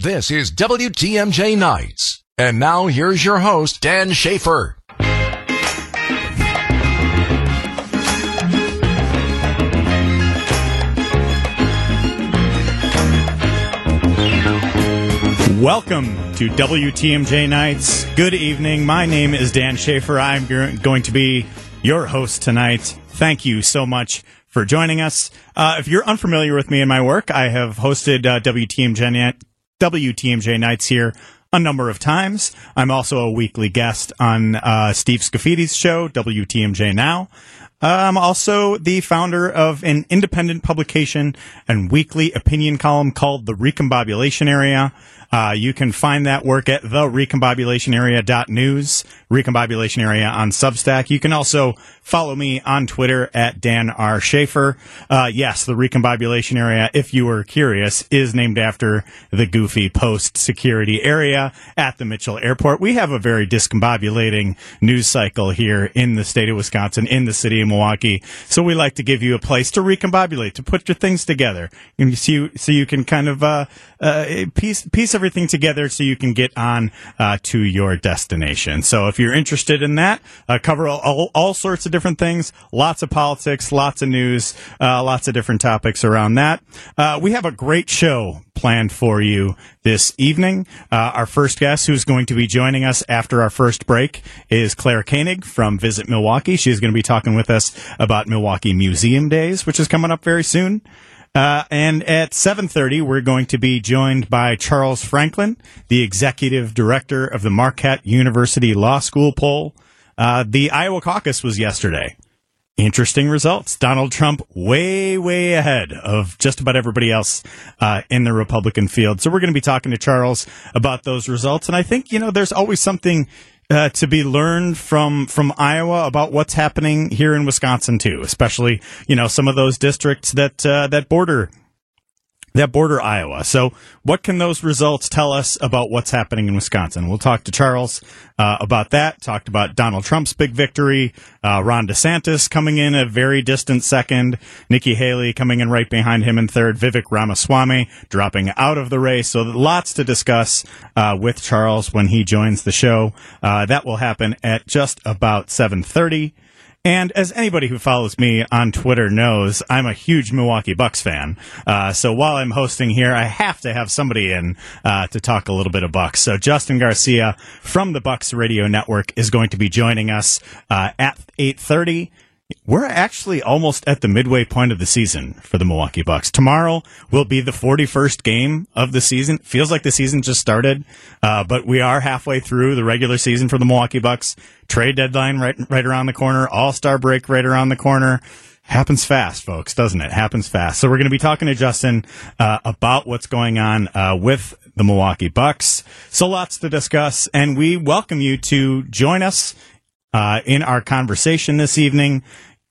This is WTMJ Nights. And now here's your host, Dan Shafer. Welcome to WTMJ Nights. Good evening. My name is Dan Shafer. I'm going to be your host tonight. Thank you so much for joining us. Uh, if you're unfamiliar with me and my work, I have hosted uh, WTMJ, WTMJ Nights here a number of times. I'm also a weekly guest on uh, Steve Scaffidi's show, WTMJ Now. I'm also the founder of an independent publication and weekly opinion column called The Recombobulation Area. Uh, you can find that work at the recombobulationarea.news, recombobulation area on Substack. You can also follow me on Twitter at Dan R. Shafer. Uh, yes, the recombobulation area, if you were curious, is named after the goofy post security area at the Mitchell Airport. We have a very discombobulating news cycle here in the state of Wisconsin, in the city of Milwaukee. So we like to give you a place to recombobulate, to put your things together, and so you, so you can kind of uh, uh, piece piece everything together so you can get on uh, to your destination. So if you're interested in that, uh, cover all, all, sorts of different things, lots of politics, lots of news, uh, lots of different topics around that. Uh, we have a great show planned for you this evening. Uh, our first guest who's going to be joining us after our first break is Claire Koenig from Visit Milwaukee. She's going to be talking with us about Milwaukee Museum Days, which is coming up very soon. Uh, and at 7.30, we're going to be joined by Charles Franklin, the executive director of the Marquette University Law School poll. Uh, the Iowa caucus was yesterday. Interesting results. Donald Trump way, way ahead of just about everybody else uh, in the Republican field. So we're going to be talking to Charles about those results. And I think, you know, there's always something uh, to be learned from from Iowa about what's happening here in Wisconsin too, especially you know some of those districts that uh, that border that border Iowa. So, what can those results tell us about what's happening in Wisconsin? We'll talk to Charles uh, about that. Talked about Donald Trump's big victory, uh, Ron DeSantis coming in a very distant second, Nikki Haley coming in right behind him in third, Vivek Ramaswamy dropping out of the race. So, lots to discuss uh, with Charles when he joins the show. Uh, that will happen at just about seven thirty. And as anybody who follows me on Twitter knows, I'm a huge Milwaukee Bucks fan. Uh, so while I'm hosting here, I have to have somebody in uh, to talk a little bit of Bucks. So Justin Garcia from the Bucks Radio Network is going to be joining us uh, at 8:30. We're actually almost at the midway point of the season for the Milwaukee Bucks. Tomorrow will be the 41st game of the season. Feels like the season just started, uh, but we are halfway through the regular season for the Milwaukee Bucks. Trade deadline right right around the corner. All Star break right around the corner. Happens fast, folks, doesn't it? Happens fast. So we're going to be talking to Justin uh, about what's going on uh, with the Milwaukee Bucks. So lots to discuss, and we welcome you to join us uh, in our conversation this evening.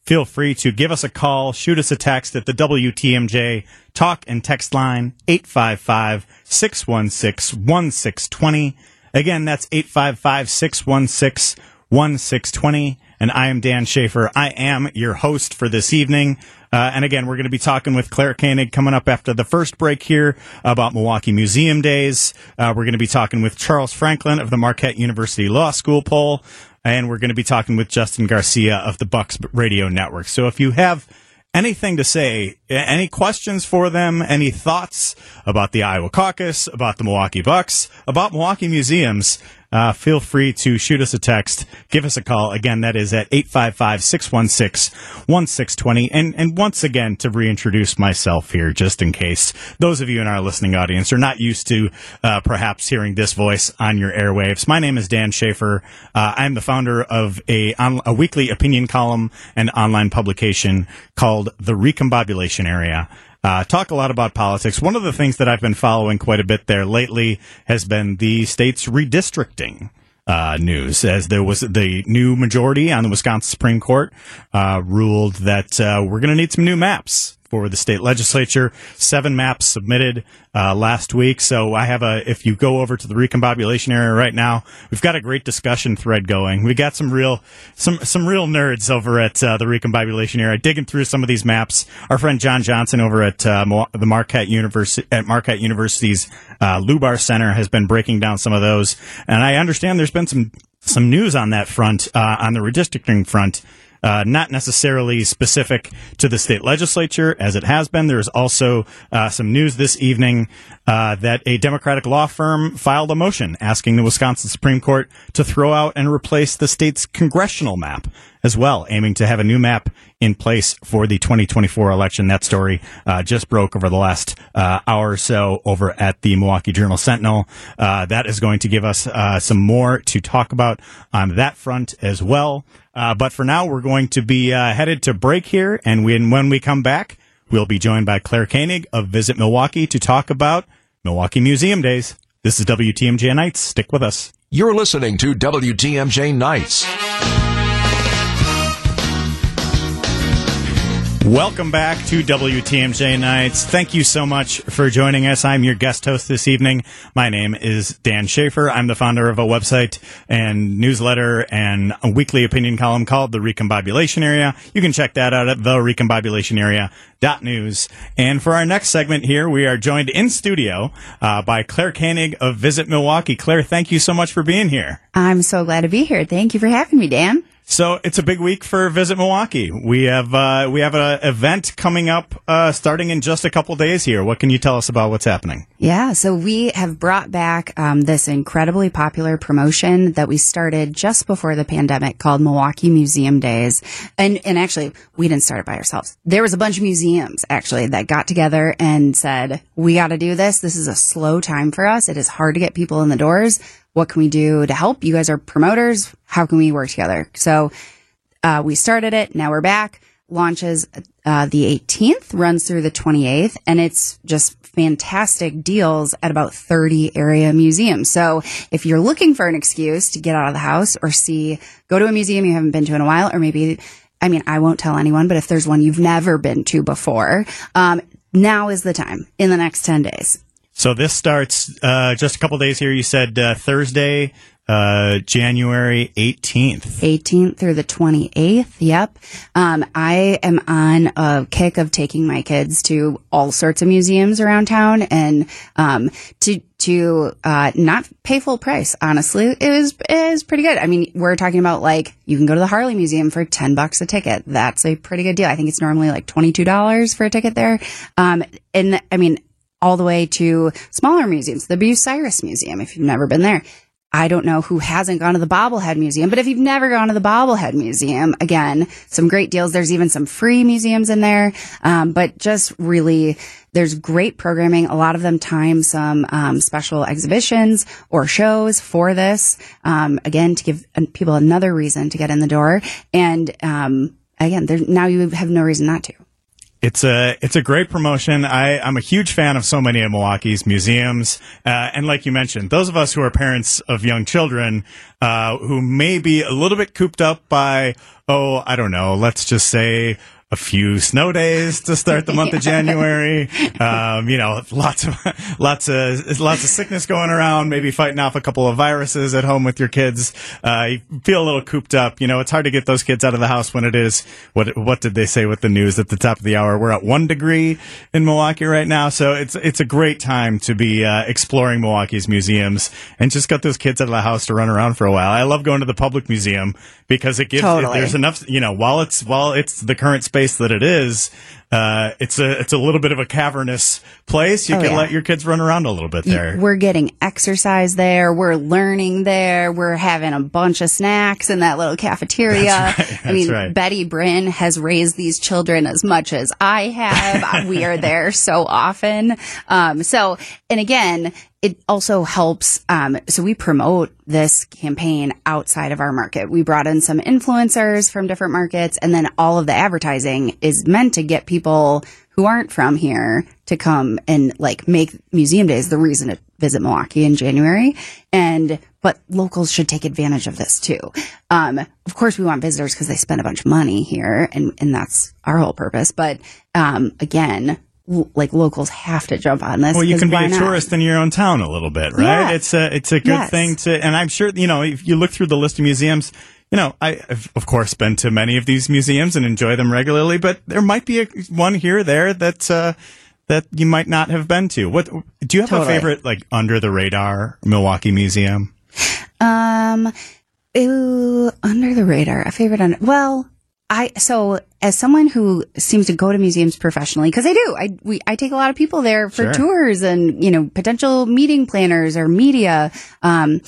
Feel free to give us a call, shoot us a text at the WTMJ talk and text line 855 616 1620. Again, that's 855 616 1620. And I am Dan Shafer. I am your host for this evening. Uh, and again, we're going to be talking with Claire Koenig coming up after the first break here about Milwaukee Museum Days. Uh, we're going to be talking with Charles Franklin of the Marquette University Law School poll and we're going to be talking with Justin Garcia of the Bucks Radio Network. So if you have anything to say, any questions for them, any thoughts about the Iowa caucus, about the Milwaukee Bucks, about Milwaukee museums, uh, feel free to shoot us a text, give us a call. Again, that is at 855-616-1620. And, and once again, to reintroduce myself here, just in case those of you in our listening audience are not used to, uh, perhaps hearing this voice on your airwaves. My name is Dan Shafer. Uh, I'm the founder of a, on, a weekly opinion column and online publication called The Recombobulation Area. Uh, talk a lot about politics. One of the things that I've been following quite a bit there lately has been the state's redistricting. Uh, news as there was the new majority on the Wisconsin Supreme Court uh, ruled that uh, we're going to need some new maps for the state legislature. Seven maps submitted uh, last week. So I have a. If you go over to the recombobulation area right now, we've got a great discussion thread going. We got some real some some real nerds over at uh, the recombobulation area digging through some of these maps. Our friend John Johnson over at uh, the Marquette University at Marquette University's uh, Lubar Center has been breaking down some of those, and I understand there's been some some news on that front uh, on the redistricting front uh, not necessarily specific to the state legislature as it has been. There's also uh, some news this evening uh, that a Democratic law firm filed a motion asking the Wisconsin Supreme Court to throw out and replace the state's congressional map as well, aiming to have a new map in place for the 2024 election. That story uh, just broke over the last uh, hour or so over at the Milwaukee Journal Sentinel. Uh, that is going to give us uh, some more to talk about on that front as well. Uh, but for now, we're going to be headed to break here, and when, when we come back, we'll be joined by Claire Koenig of Visit Milwaukee to talk about Milwaukee Museum Days. This is WTMJ Nights. Stick with us. You're listening to WTMJ Nights. Welcome back to WTMJ Nights. Thank you so much for joining us. I'm your guest host this evening. My name is Dan Shafer. I'm the founder of a website and newsletter and a weekly opinion column called The Recombobulation Area. You can check that out at therecombobulationarea.news. And for our next segment here, we are joined in studio uh, by Claire Koenig of Visit Milwaukee. Claire, thank you so much for being here. I'm so glad to be here. Thank you for having me, Dan. So it's a big week for Visit Milwaukee. We have uh, we have an event coming up uh, starting in just a couple days here. What can you tell us about what's happening? Yeah, so we have brought back um, this incredibly popular promotion that we started just before the pandemic called Milwaukee Museum Days, and and actually we didn't start it by ourselves. There was a bunch of museums actually that got together and said we got to do this. This is a slow time for us. It is hard to get people in the doors what can we do to help? You guys are promoters. How can we work together? So, uh, we started it. Now we're back. Launches, uh, the 18th, runs through the 28th, and it's just fantastic deals at about 30 area museums. So if you're looking for an excuse to get out of the house or see, go to a museum you haven't been to in a while, or maybe, I mean, I won't tell anyone, but if there's one you've never been to before, um, now is the time in the next 10 days. So this starts uh, just a couple days here. You said uh, Thursday, uh, January 18th. 18th through the 28th. Yep. Um, I am on a kick of taking my kids to all sorts of museums around town and, um, to, to, uh, not pay full price. Honestly, it was, it was pretty good. I mean, we're talking about like, you can go to the Harley Museum for 10 bucks a ticket. That's a pretty good deal. I think it's normally like $22 for a ticket there. Um, and I mean, all the way to smaller museums, the Bucyrus Museum, if you've never been there. I don't know who hasn't gone to the Bobblehead Museum, but if you've never gone to the Bobblehead Museum, again, some great deals. There's even some free museums in there. Um, but just really, there's great programming. A lot of them time some um, special exhibitions or shows for this. Um, again, to give people another reason to get in the door. And um, again, now you have no reason not to. It's a it's a great promotion. I, I'm a huge fan of so many of Milwaukee's museums, uh, and like you mentioned, those of us who are parents of young children uh, who may be a little bit cooped up by oh I don't know, let's just say a few snow days to start the month of January. Um, you know, lots of lots of lots of sickness going around. Maybe fighting off a couple of viruses at home with your kids. Uh, you feel a little cooped up. You know, it's hard to get those kids out of the house when it is what what did they say with the news at the top of the hour? We're at one degree in Milwaukee right now, so it's it's a great time to be uh, exploring Milwaukee's museums and just got those kids out of the house to run around for a while. I love going to the public museum because it gives totally. there's enough. You know, while it's while it's the current space space that it is, uh, it's a it's a little bit of a cavernous place. You oh, can yeah. let your kids run around a little bit there. We're getting exercise there. We're learning there. We're having a bunch of snacks in that little cafeteria. Right. I mean, right. Betty Brinn has raised these children as much as I have. we are there so often. Um, so, and again, it also helps. Um, so we promote this campaign outside of our market. We brought in some influencers from different markets, and then all of the advertising is meant to get people who aren't from here to come and like make museum days the reason to visit Milwaukee in January. And but locals should take advantage of this too. Um, of course, we want visitors because they spend a bunch of money here, and and that's our whole purpose. But um, again, like locals have to jump on this. Well, you can be a not? tourist in your own town a little bit, right? Yeah. It's a it's a good Yes. thing to, and I'm sure you know if you look through the list of museums. You know, I've of course been to many of these museums and enjoy them regularly, but there might be a, one here or there that uh, that you might not have been to. What do you have a favorite like under the radar Milwaukee museum? Um, ooh, under the radar, a favorite under, well, I, so as someone who seems to go to museums professionally, cause I do, I, we, I take a lot of people there for Sure. tours and, you know, potential meeting planners or media. Um,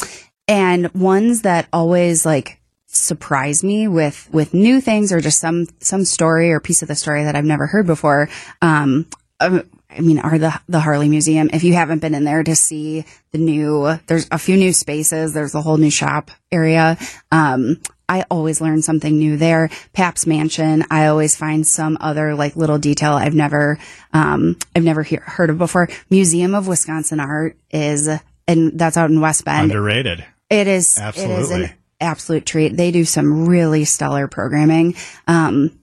and ones that always like surprise me with, with new things or just some, some story or piece of the story that I've never heard before. Um, uh, I mean, are the the Harley Museum. If you haven't been in there to see the new, there's a few new spaces. There's a whole new shop area. Um, I always learn something new there. Pabst Mansion. I always find some other like little detail I've never, um, I've never hear, heard of before. Museum of Wisconsin Art is, and that's out in West Bend. Underrated. It is. It is Absolutely. an absolute treat. They do some really stellar programming. Um,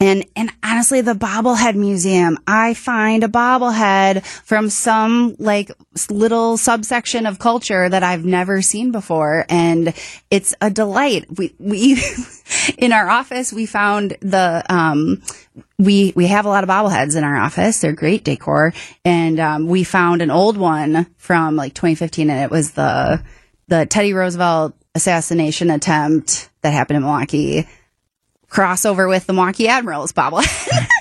and, and honestly, the bobblehead museum, I find a bobblehead from some like little subsection of culture that I've never seen before. And it's a delight. We, we, in our office, we found the, um, we, we have a lot of bobbleheads in our office. They're great decor. And, um, we found an old one from like 2015 and it was the, the Teddy Roosevelt assassination attempt that happened in Milwaukee crossover with the Milwaukee Admirals bobblehead.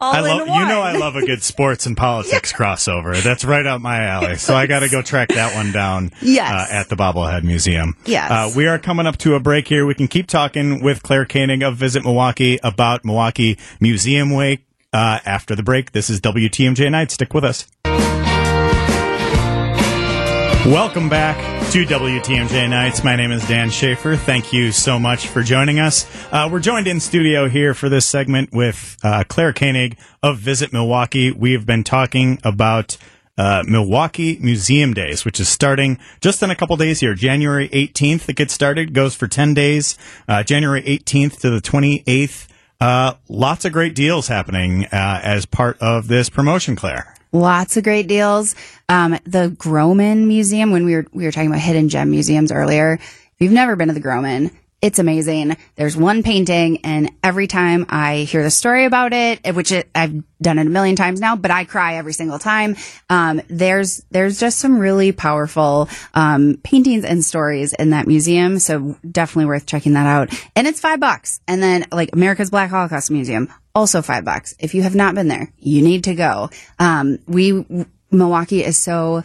All I love you know I love a good sports and politics crossover. That's right up my alley. So I got to go track that one down. Yes. uh, at the Bobblehead Museum. Yes. Uh, we are coming up to a break here. We can keep talking with Claire Koenig of Visit Milwaukee about Milwaukee Museum Week uh, after the break. This is WTMJ Night. Stick with us. Welcome back to WTMJ Nights. My name is Dan Shafer. Thank you so much for joining us. Uh, we're joined in studio here for this segment with uh, Claire Koenig of Visit Milwaukee. We have been talking about uh, Milwaukee Museum Days, which is starting just in a couple days here. January 18th, it gets started, goes for 10 days. Uh, January 18th to the 28th. Uh, lots of great deals happening uh, as part of this promotion, Claire. Lots of great deals. Um, the Grohmann Museum, when we were we were talking about hidden gem museums earlier, if you've never been to the Grohmann, it's amazing. There's one painting, and every time I hear the story about it, which it, I've done it a million times now, but I cry every single time. Um, there's there's just some really powerful um, paintings and stories in that museum, so definitely worth checking that out. And it's five bucks. And then like America's Black Holocaust Museum, also five bucks. If you have not been there, you need to go. Um, we Milwaukee is so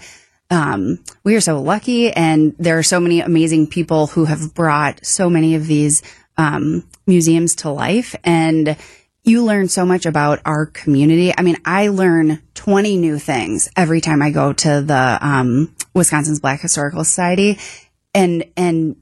um, we are so lucky and there are so many amazing people who have brought so many of these um, museums to life and you learn so much about our community. I mean, I learn 20 new things every time I go to the um, Wisconsin's Black Historical Society and and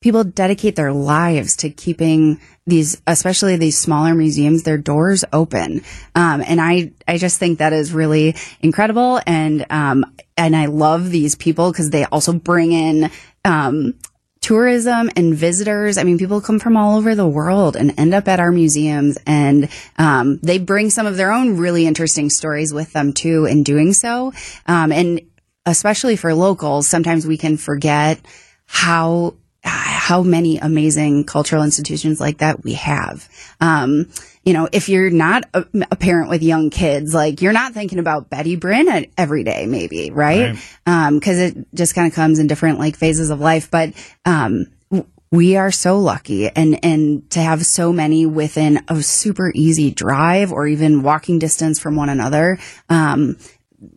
people dedicate their lives to keeping these, especially these smaller museums, their doors open. Um, and I, I just think that is really incredible. And, um, and I love these people because they also bring in, um, tourism and visitors. I mean, people come from all over the world and end up at our museums and, um, they bring some of their own really interesting stories with them too in doing so. Um, and especially for locals, sometimes we can forget how how many amazing cultural institutions like that we have. Um, you know, if you're not a, a parent with young kids, like you're not thinking about Betty Brinn at- every day, maybe, right? Right. Um, cause it just kind of comes in different like phases of life. But, um, we are so lucky and, and to have so many within a super easy drive or even walking distance from one another. Um,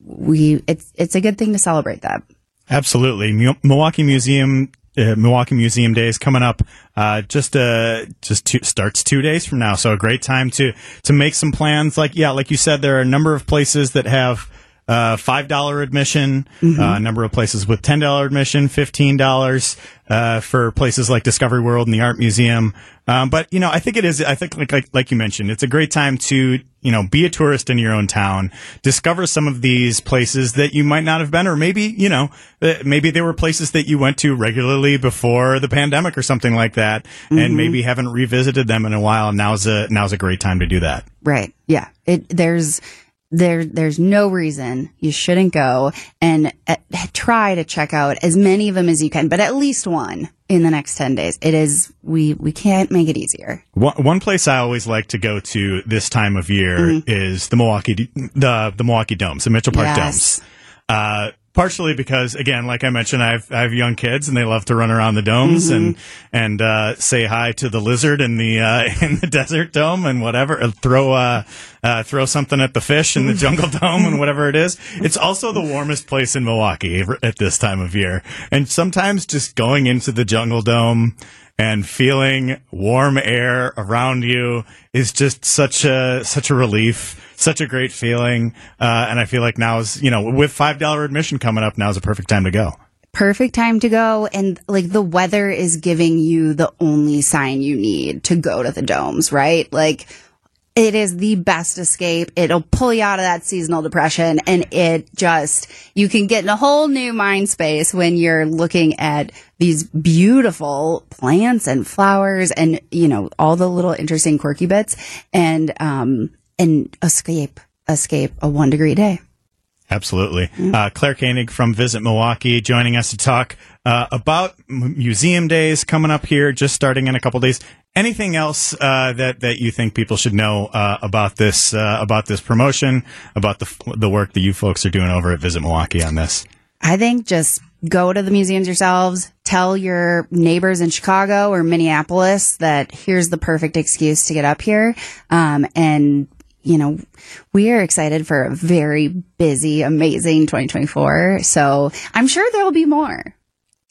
we, it's, it's a good thing to celebrate that. Absolutely. Mu- Milwaukee Museum, uh, Milwaukee Museum Days coming up. Uh, just, uh, just two, starts two days from now. So a great time to, to make some plans. Like, yeah, like you said, there are a number of places that have, uh, five dollar admission. Uh, a number of places with ten dollar admission, fifteen dollars uh, for places like Discovery World and the Art Museum. Um, but you know, I think it is. I think like, like like you mentioned, it's a great time to you know be a tourist in your own town, discover some of these places that you might not have been, or maybe you know uh, maybe they were places that you went to regularly before the pandemic or something like that, and maybe haven't revisited them in a while. Now's a now's a great time to do that. Right. Yeah. It there's there there's no reason you shouldn't go and uh, try to check out as many of them as you can, but at least one in the next 10 days. It is we we can't make it easier. One, one place I always like to go to this time of year is the Milwaukee the the Milwaukee Domes, the Mitchell Park Yes. Domes. Uh, partially because, again, like I mentioned, I have, I have young kids and they love to run around the domes and and uh, say hi to the lizard in the uh, in the desert dome and whatever. uh, Throw uh, uh, throw something at the fish in the jungle dome and whatever it is. It's also the warmest place in Milwaukee at this time of year, and sometimes just going into the jungle dome and feeling warm air around you is just such a such a relief such a great feeling uh, and i feel like now is you know with five dollar admission coming up now is a perfect time to go Perfect time to go and like the weather is giving you the only sign you need to go to the domes, right? Like it is the best escape. It'll pull you out of that seasonal depression and it just, you can get in a whole new mind space when you're looking at these beautiful plants and flowers and, you know, all the little interesting quirky bits and, um, and escape, escape a one degree day. Absolutely. Uh, Claire Koenig from Visit Milwaukee joining us to talk uh, about m- museum days coming up here, just starting in a couple days. Anything else uh, that that you think people should know uh, about this uh, about this promotion, about the f- the work that you folks are doing over at Visit Milwaukee on this? I think just go to the museums yourselves. Tell your neighbors in Chicago or Minneapolis that here's the perfect excuse to get up here. Um, and you know, we are excited for a very busy, amazing 2024. So I'm sure there will be more.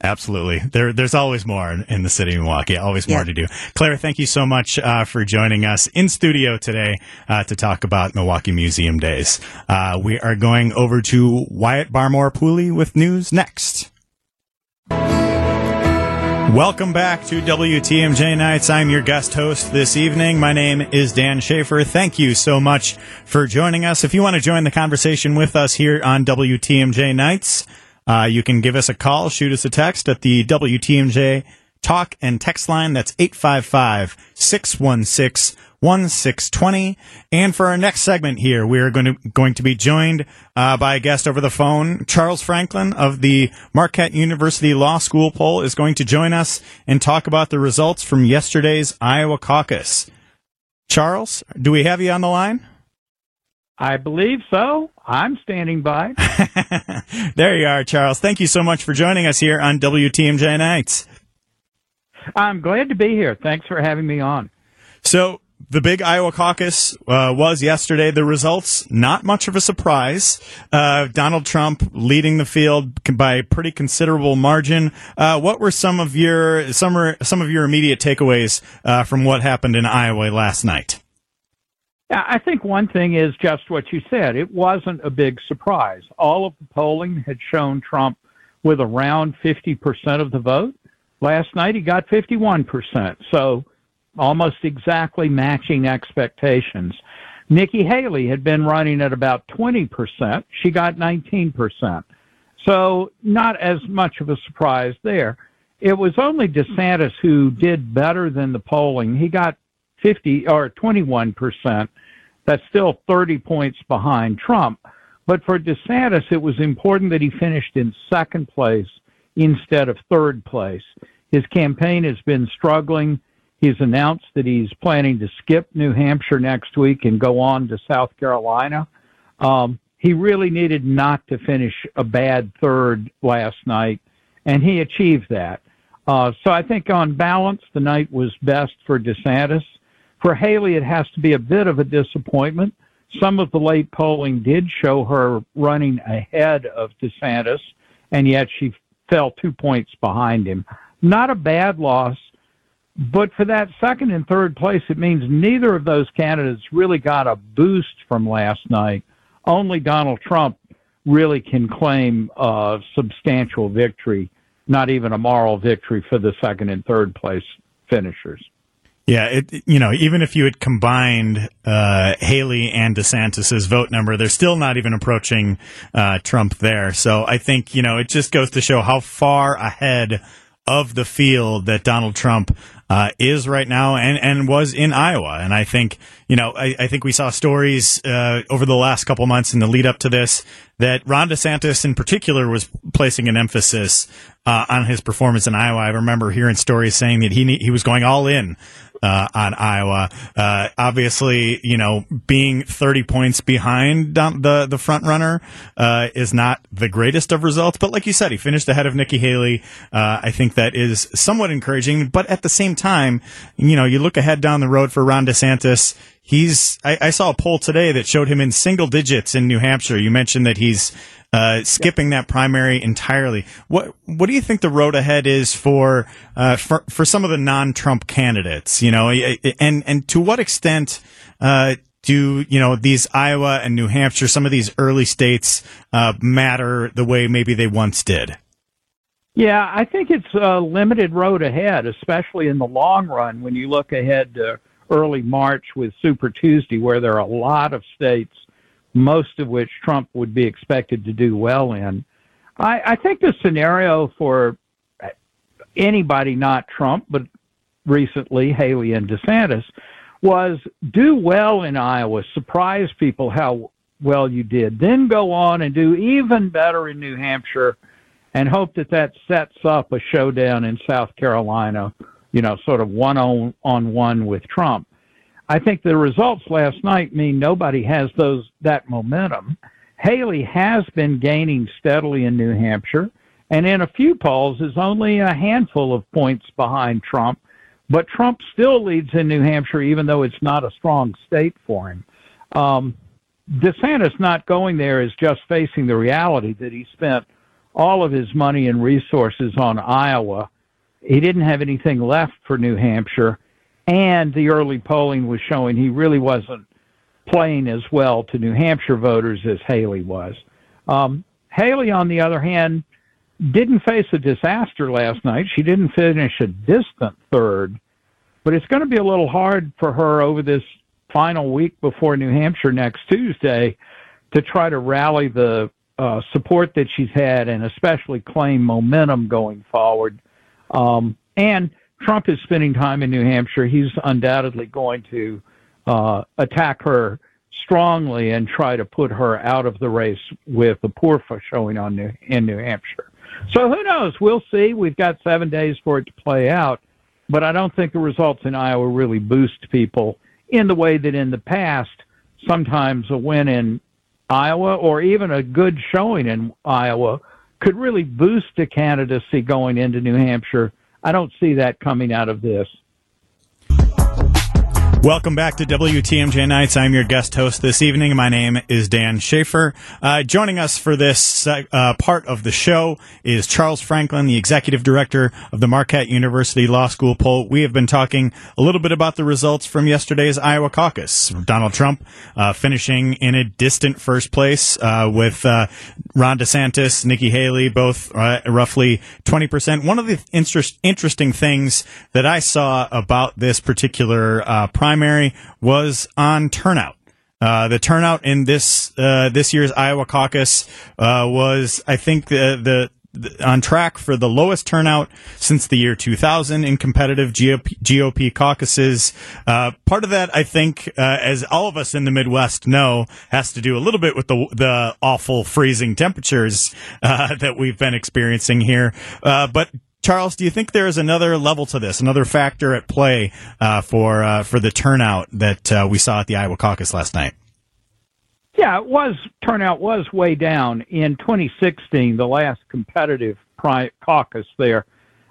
Absolutely. There, there's always more in- the city of Milwaukee. Always more Yeah. to do. Claire, thank you so much uh, for joining us in studio today uh, to talk about Milwaukee Museum Days. Uh, we are going over to Wyatt Barmore Pooley with news next. Welcome back to WTMJ Nights. I'm your guest host this evening. My name is Dan Shafer. Thank you so much for joining us. If you want to join the conversation with us here on WTMJ Nights, uh, you can give us a call, shoot us a text at the WTMJ talk and text line. That's 855 616 1620. And for our next segment here, we are going to, going to be joined uh, by a guest over the phone. Charles Franklin of the Marquette University Law School poll is going to join us and talk about the results from yesterday's Iowa caucus. Charles, do we have you on the line? I believe so. I'm standing by. there you are, Charles. Thank you so much for joining us here on WTMJ Nights. I'm glad to be here. Thanks for having me on. So the big Iowa caucus uh, was yesterday. The results not much of a surprise. Uh, Donald Trump leading the field by a pretty considerable margin. Uh, what were some of your some are, some of your immediate takeaways uh, from what happened in Iowa last night? Yeah, I think one thing is just what you said. It wasn't a big surprise. All of the polling had shown Trump with around 50% of the vote. Last night he got 51%. So almost exactly matching expectations. Nikki Haley had been running at about 20%. She got 19%. So not as much of a surprise there. It was only DeSantis who did better than the polling. He got 50 or 21%. That's still 30 points behind Trump. But for DeSantis, it was important that he finished in second place instead of third place. His campaign has been struggling. He's announced that he's planning to skip New Hampshire next week and go on to South Carolina. Um, he really needed not to finish a bad third last night, and he achieved that. Uh, so I think on balance, the night was best for DeSantis. For Haley, it has to be a bit of a disappointment. Some of the late polling did show her running ahead of DeSantis, and yet she fell two points behind him. Not a bad loss, but for that second and third place, it means neither of those candidates really got a boost from last night. Only Donald Trump really can claim a substantial victory, not even a moral victory for the second and third place finishers. Yeah, it, you know, even if you had combined uh, Haley and DeSantis's vote number, they're still not even approaching uh, Trump there. So I think you know it just goes to show how far ahead of the field that Donald Trump uh, is right now and, and was in Iowa. And I think, you know, I, I think we saw stories uh, over the last couple months in the lead up to this that Ron DeSantis in particular was placing an emphasis uh, on his performance in Iowa. I remember hearing stories saying that he he was going all in uh, on Iowa. Uh, obviously, you know, being 30 points behind the the front runner uh, is not the greatest of results, but like you said, he finished ahead of Nikki Haley. Uh, I think that is somewhat encouraging, but at the same time, you know, you look ahead down the road for Ron DeSantis. He's. I, I saw a poll today that showed him in single digits in New Hampshire. You mentioned that he's uh, skipping that primary entirely. What what do you think the road ahead is for uh, for for some of the non-Trump candidates? You know, and and to what extent uh, do you know these Iowa and New Hampshire, some of these early states, uh, matter the way maybe they once did? Yeah, I think it's a limited road ahead, especially in the long run when you look ahead to early March with Super Tuesday, where there are a lot of states most of which Trump would be expected to do well in. I, I think the scenario for anybody not Trump, but recently Haley and DeSantis, was do well in Iowa, surprise people how well you did, then go on and do even better in New Hampshire and hope that that sets up a showdown in South Carolina, you know, sort of one on, on one with Trump. I think the results last night mean nobody has those that momentum. Haley has been gaining steadily in New Hampshire, and in a few polls is only a handful of points behind Trump. But Trump still leads in New Hampshire, even though it's not a strong state for him. Um, DeSantis not going there is just facing the reality that he spent all of his money and resources on Iowa. He didn't have anything left for New Hampshire and the early polling was showing he really wasn't playing as well to New Hampshire voters as Haley was. Um, Haley, on the other hand, didn't face a disaster last night. She didn't finish a distant third, but it's going to be a little hard for her over this final week before New Hampshire next Tuesday to try to rally the uh, support that she's had and especially claim momentum going forward. Um, and Trump is spending time in New Hampshire, he's undoubtedly going to uh, attack her strongly and try to put her out of the race with the poor showing on New, in New Hampshire. So who knows? We'll see. We've got seven days for it to play out, but I don't think the results in Iowa really boost people in the way that in the past, sometimes a win in Iowa or even a good showing in Iowa could really boost a candidacy going into New Hampshire I don't see that coming out of this. Welcome back to WTMJ Nights. I'm your guest host this evening. My name is Dan Shafer. Uh, joining us for this uh, part of the show is Charles Franklin, the executive director of the Marquette University Law School poll. We have been talking a little bit about the results from yesterday's Iowa caucus. Donald Trump uh, finishing in a distant first place uh, with uh, Ron DeSantis, Nikki Haley, both uh, roughly 20%. One of the interest, interesting things that I saw about this particular primary primary was on turnout. Uh, the turnout in this uh, this year's Iowa caucus uh, was, I think, the, the, the, on track for the lowest turnout since the year 2000 in competitive GOP, GOP caucuses. Uh, part of that, I think, uh, as all of us in the Midwest know, has to do a little bit with the the awful freezing temperatures uh, that we've been experiencing here. but Charles, do you think there is another level to this, another factor at play uh, for uh, for the turnout that uh, we saw at the Iowa caucus last night? Yeah, it was turnout was way down in 2016, the last competitive pri- caucus there.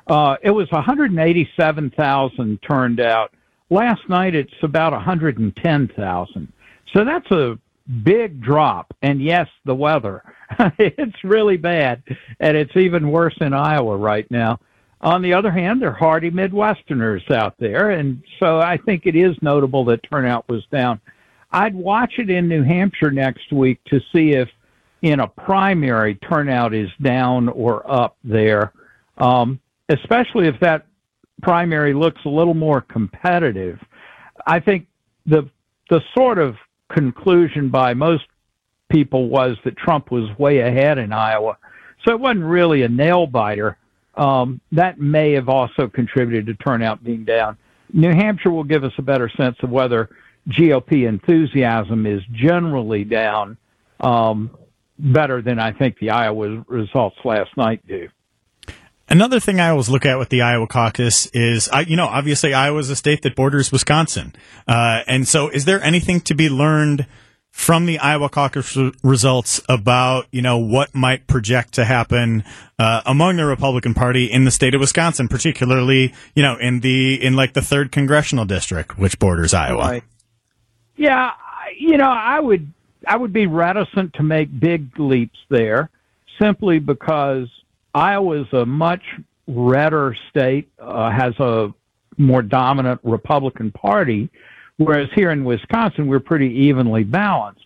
Uh, it was 187,000 turned out. Last night, it's about 110,000. So that's a big drop. And yes, the weather. it's really bad, and it's even worse in Iowa right now. On the other hand, there are hardy Midwesterners out there, and so I think it is notable that turnout was down. I'd watch it in New Hampshire next week to see if in a primary, turnout is down or up there, um, especially if that primary looks a little more competitive. I think the the sort of conclusion by most people was that Trump was way ahead in Iowa, so it wasn't really a nail biter. Um, that may have also contributed to turnout being down. New Hampshire will give us a better sense of whether GOP enthusiasm is generally down um, better than I think the Iowa results last night do. Another thing I always look at with the Iowa caucus is, I, you know, obviously Iowa is a state that borders Wisconsin. Uh, and so is there anything to be learned from the Iowa caucus results about, you know, what might project to happen, uh, among the Republican Party in the state of Wisconsin, particularly, you know, in the, in like the third congressional district, which borders Iowa? Right. Yeah. You know, I would, I would be reticent to make big leaps there simply because Iowa is a much redder state, uh, has a more dominant Republican Party, whereas here in Wisconsin, we're pretty evenly balanced.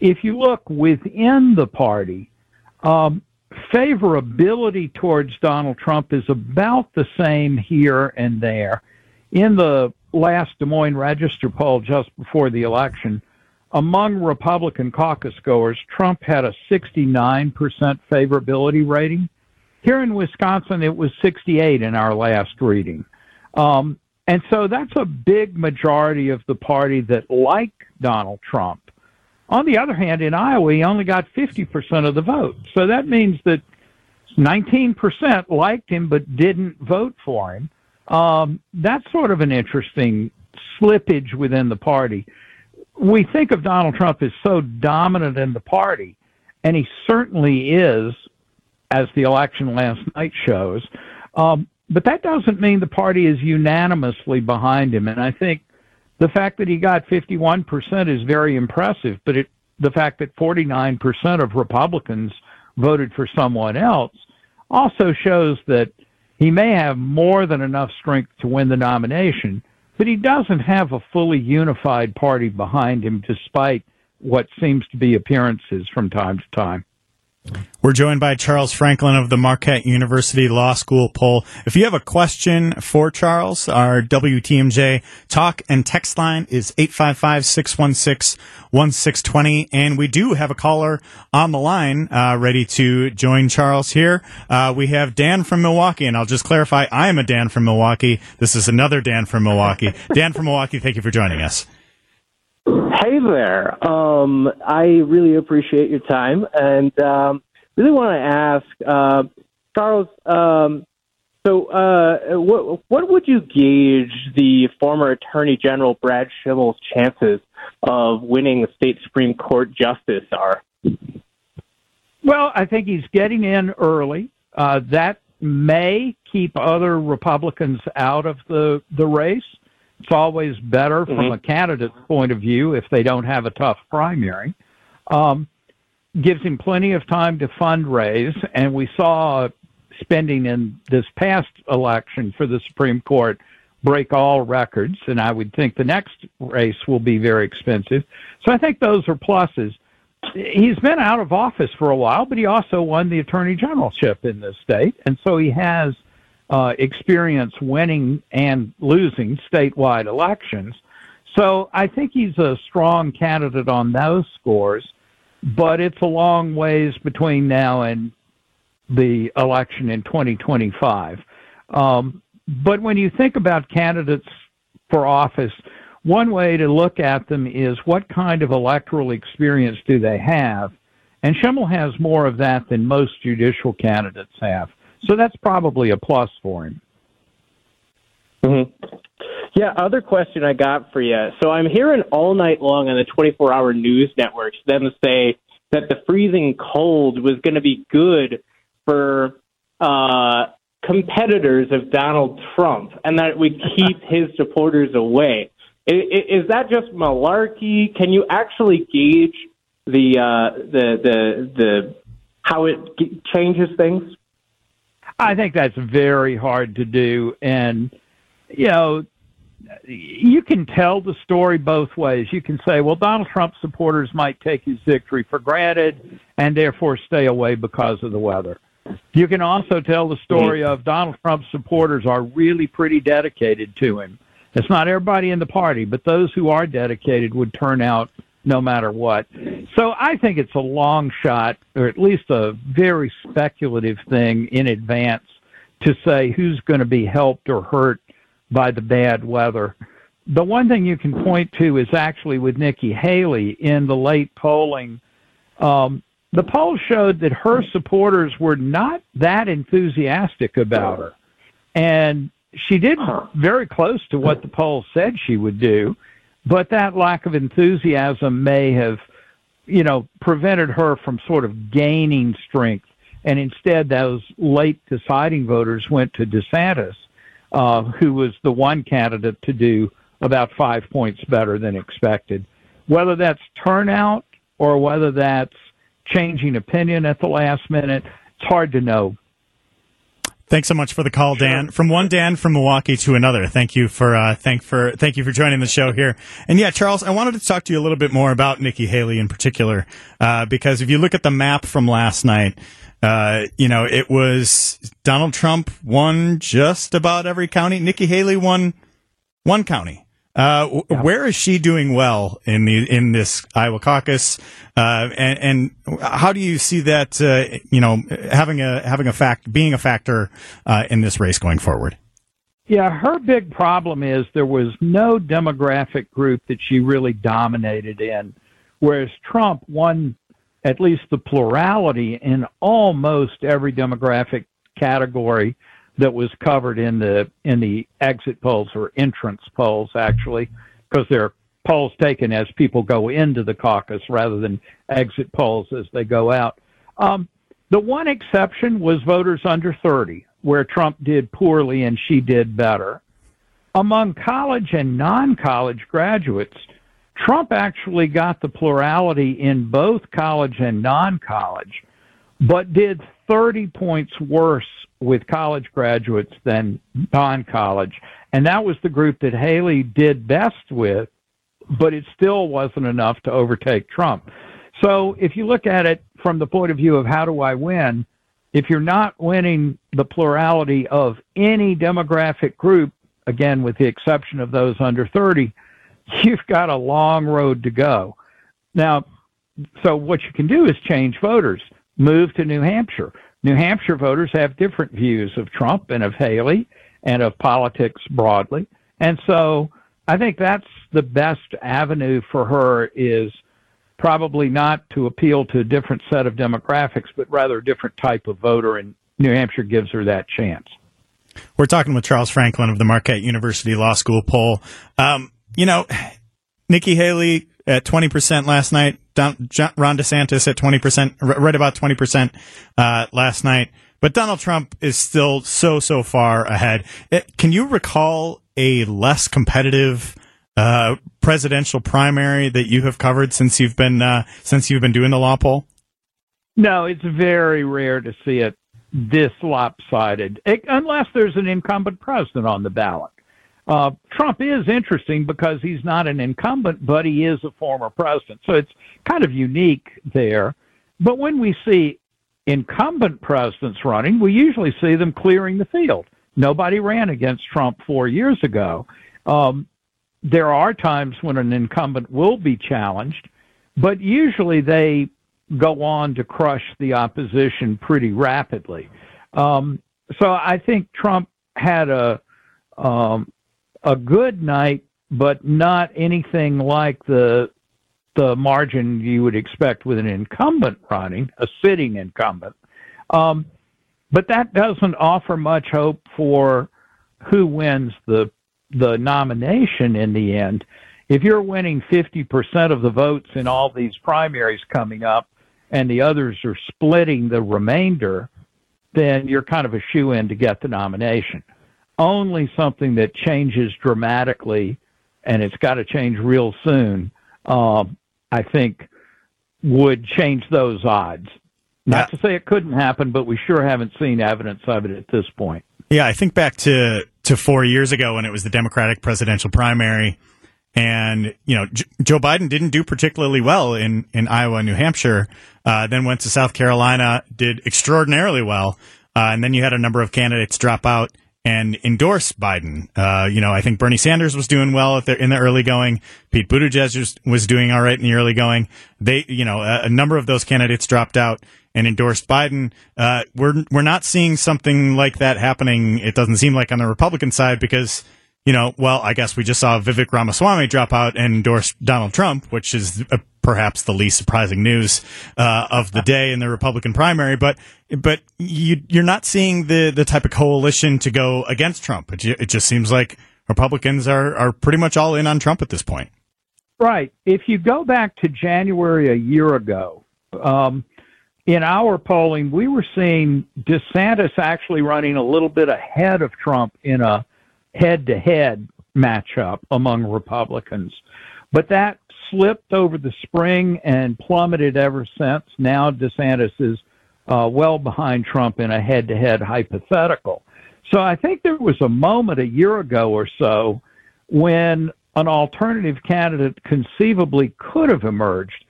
If you look within the party, um, favorability towards Donald Trump is about the same here and there. In the last Des Moines Register poll just before the election, among Republican caucus goers, Trump had a 69% favorability rating. Here in Wisconsin, it was 68 in our last reading. Um, and so that's a big majority of the party that like Donald Trump. On the other hand, in Iowa, he only got 50% of the vote. So that means that 19% liked him but didn't vote for him. Um, that's sort of an interesting slippage within the party. We think of Donald Trump as so dominant in the party, and he certainly is as the election last night shows. Um, but that doesn't mean the party is unanimously behind him. And I think the fact that he got 51% is very impressive, but it, the fact that 49% of Republicans voted for someone else also shows that he may have more than enough strength to win the nomination, but he doesn't have a fully unified party behind him despite what seems to be appearances from time to time. We're joined by Charles Franklin of the Marquette University Law School poll. If you have a question for Charles, our WTMJ talk and text line is 855-616-1620. And we do have a caller on the line, uh, ready to join Charles here. Uh, we have Dan from Milwaukee, and I'll just clarify, I am a Dan from Milwaukee. This is another Dan from Milwaukee. Dan from Milwaukee, thank you for joining us. Hey there. Um, I really appreciate your time and um, really want to ask uh, Charles. Um, so, uh, what what would you gauge the former Attorney General Brad Schimel's chances of winning the state Supreme Court justice are? Well, I think he's getting in early. Uh, that may keep other Republicans out of the the race. It's always better mm-hmm. from a candidate's point of view if they don't have a tough primary. Um, gives him plenty of time to fundraise, and we saw spending in this past election for the Supreme Court break all records, and I would think the next race will be very expensive. So I think those are pluses. He's been out of office for a while, but he also won the attorney generalship in this state, and so he has – uh, experience winning and losing statewide elections. So I think he's a strong candidate on those scores, but it's a long ways between now and the election in 2025. Um, but when you think about candidates for office, one way to look at them is what kind of electoral experience do they have? And Schimel has more of that than most judicial candidates have. So that's probably a plus for him. Mm-hmm. Yeah, other question I got for you. So I'm hearing all night long on the 24 hour news networks them say that the freezing cold was going to be good for uh, competitors of Donald Trump and that it would keep his supporters away. Is, is that just malarkey? Can you actually gauge the uh, the the the how it changes things? I think that's very hard to do. And, you know, you can tell the story both ways. You can say, well, Donald Trump supporters might take his victory for granted and therefore stay away because of the weather. You can also tell the story of Donald Trump supporters are really pretty dedicated to him. It's not everybody in the party, but those who are dedicated would turn out no matter what. So I think it's a long shot, or at least a very speculative thing in advance to say who's going to be helped or hurt by the bad weather. The one thing you can point to is actually with Nikki Haley in the late polling. Um, the poll showed that her supporters were not that enthusiastic about her. And she did very close to what the poll said she would do, but that lack of enthusiasm may have, you know, prevented her from sort of gaining strength. And instead, those late deciding voters went to DeSantis, uh, who was the one candidate to do about five points better than expected. Whether that's turnout or whether that's changing opinion at the last minute, it's hard to know. Thanks so much for the call, Dan. From one Dan from Milwaukee to another. Thank you for uh, thank for thank you for joining the show here. And yeah, Charles, I wanted to talk to you a little bit more about Nikki Haley in particular, uh, because if you look at the map from last night, uh, you know it was Donald Trump won just about every county. Nikki Haley won one county. Uh, yeah. Where is she doing well in the in this Iowa caucus, uh, and, and, how do you see that? Uh, you know, having a having a fact being a factor uh, in this race going forward. Yeah, her big problem is there was no demographic group that she really dominated in, whereas Trump won at least the plurality in almost every demographic category that was covered in the in the exit polls or entrance polls actually because they're polls taken as people go into the caucus rather than exit polls as they go out. Um, the one exception was voters under 30, where Trump did poorly and she did better. Among college and non college graduates, Trump actually got the plurality in both college and non college, but did 30 points worse with college graduates than non college. And that was the group that Haley did best with, but it still wasn't enough to overtake Trump. So if you look at it from the point of view of how do I win, if you're not winning the plurality of any demographic group, again, with the exception of those under 30, you've got a long road to go. Now, so what you can do is change voters, move to New Hampshire, New Hampshire voters have different views of Trump and of Haley and of politics broadly. And so I think that's the best avenue for her is probably not to appeal to a different set of demographics, but rather a different type of voter. And New Hampshire gives her that chance. We're talking with Charles Franklin of the Marquette University Law School poll. Um, you know, Nikki Haley at 20% last night. Don, John, Ron DeSantis at 20%, right about 20% uh, last night. But Donald Trump is still so, so far ahead. It, uh, can you recall a less competitive uh, presidential primary that you have covered since you've been uh, since you've been doing the law poll? No, it's very rare to see it this lopsided, it, unless there's an incumbent president on the ballot. Uh, Trump is interesting because he's not an incumbent, but he is a former president. So it's kind of unique there. But when we see incumbent presidents running, we usually see them clearing the field. Nobody ran against Trump four years ago. Um, there are times when an incumbent will be challenged, but usually they go on to crush the opposition pretty rapidly. Um, so I think Trump had a um, a good night, but not anything like the the margin you would expect with an incumbent running, a sitting incumbent. Um, but that doesn't offer much hope for who wins the the nomination in the end. If you're winning 50% of the votes in all these primaries coming up and the others are splitting the remainder, then you're kind of a shoe in to get the nomination only something that changes dramatically, and it's got to change real soon, uh, I think would change those odds. Not yeah. to say it couldn't happen, but we sure haven't seen evidence of it at this point. Yeah, I think back to to four years ago when it was the Democratic presidential primary. And, you know, J- Joe Biden didn't do particularly well in, in Iowa and New Hampshire, uh, then went to South Carolina, did extraordinarily well. Uh, and then you had a number of candidates drop out and endorse Biden. Uh, you know, I think Bernie Sanders was doing well the, in the early going. Pete Buttigieg was, doing all right in the early going. They, you know, a, a number of those candidates dropped out and endorsed Biden. Uh, we're we're not seeing something like that happening. It doesn't seem like on the Republican side because you know, well, I guess we just saw Vivek Ramaswamy drop out and endorse Donald Trump, which is uh, perhaps the least surprising news uh, of the day in the Republican primary. But but you, you're not seeing the the type of coalition to go against Trump. It, it just seems like Republicans are are pretty much all in on Trump at this point. Right. If you go back to January a year ago, um, in our polling, we were seeing DeSantis actually running a little bit ahead of Trump in a head to head matchup among Republicans. But that slipped over the spring and plummeted ever since. Now DeSantis is uh, well behind Trump in a head to head hypothetical. So I think there was a moment a year ago or so when an alternative candidate conceivably could have emerged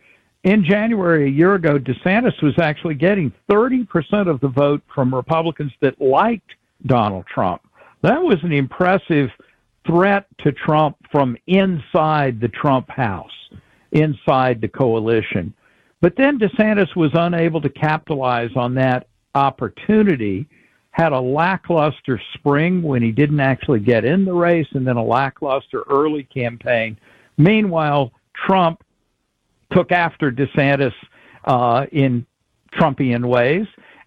in January a year ago, DeSantis was actually getting 30% of the vote from Republicans that liked Donald Trump. That was an impressive threat to Trump from inside the Trump house, inside the coalition. But then DeSantis was unable to capitalize on that opportunity, had a lackluster spring when he didn't actually get in the race, and then a lackluster early campaign. Meanwhile, Trump took after DeSantis uh, in Trumpian ways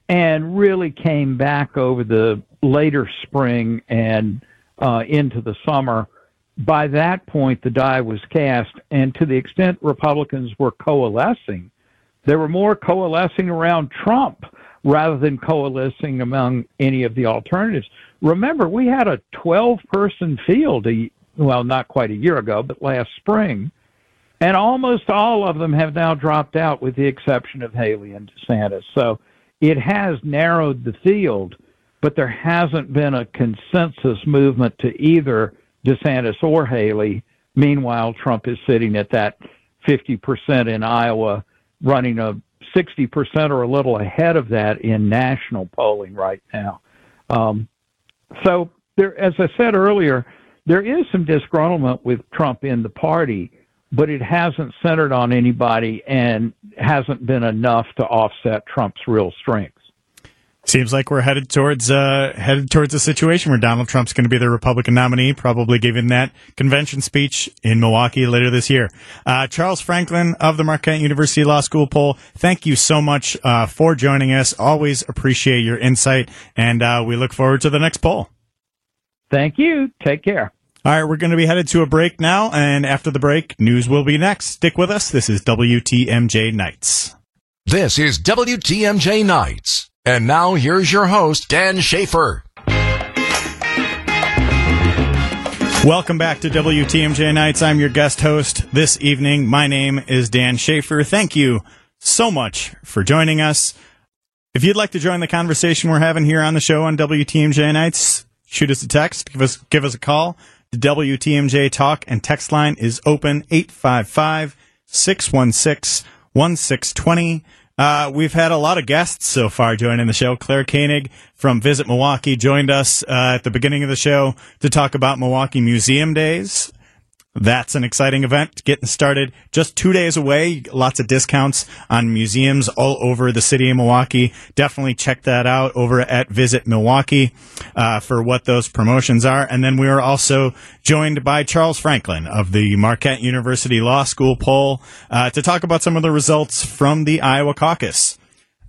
and really came back over the later spring and uh, into the summer. By that point, the die was cast, and to the extent Republicans were coalescing, they were more coalescing around Trump rather than coalescing among any of the alternatives. Remember, we had a 12 person field, a, well, not quite a year ago, but last spring and almost all of them have now dropped out, with the exception of Haley and DeSantis. So it has narrowed the field, but there hasn't been a consensus movement to either DeSantis or Haley. Meanwhile, Trump is sitting at that 50% in Iowa, running a 60% or a little ahead of that in national polling right now. Um, so, there, as I said earlier, there is some disgruntlement with Trump in the party but it hasn't centered on anybody and hasn't been enough to offset Trump's real strengths. Seems like we're headed towards uh, headed towards a situation where Donald Trump's going to be the Republican nominee, probably giving that convention speech in Milwaukee later this year. Uh, Charles Franklin of the Marquette University Law School poll, thank you so much uh, for joining us. Always appreciate your insight, and uh, we look forward to the next poll. Thank you. Take care. All right, we're going to be headed to a break now, and after the break, news will be next. Stick with us. This is WTMJ Nights. This is WTMJ Nights. And now here's your host, Dan Shafer. Welcome back to WTMJ Nights. I'm your guest host this evening. My name is Dan Shafer. Thank you so much for joining us. If you'd like to join the conversation we're having here on the show on WTMJ Nights, shoot us a text, give us give us a call. The WTMJ talk and text line is open 855 616 1620. Uh, we've had a lot of guests so far joining the show. Claire Koenig from Visit Milwaukee joined us uh, at the beginning of the show to talk about Milwaukee Museum Days. That's an exciting event getting started just two days away. Lots of discounts on museums all over the city of Milwaukee. Definitely check that out over at Visit Milwaukee uh, for what those promotions are. And then we are also joined by Charles Franklin of the Marquette University Law School poll uh, to talk about some of the results from the Iowa caucus.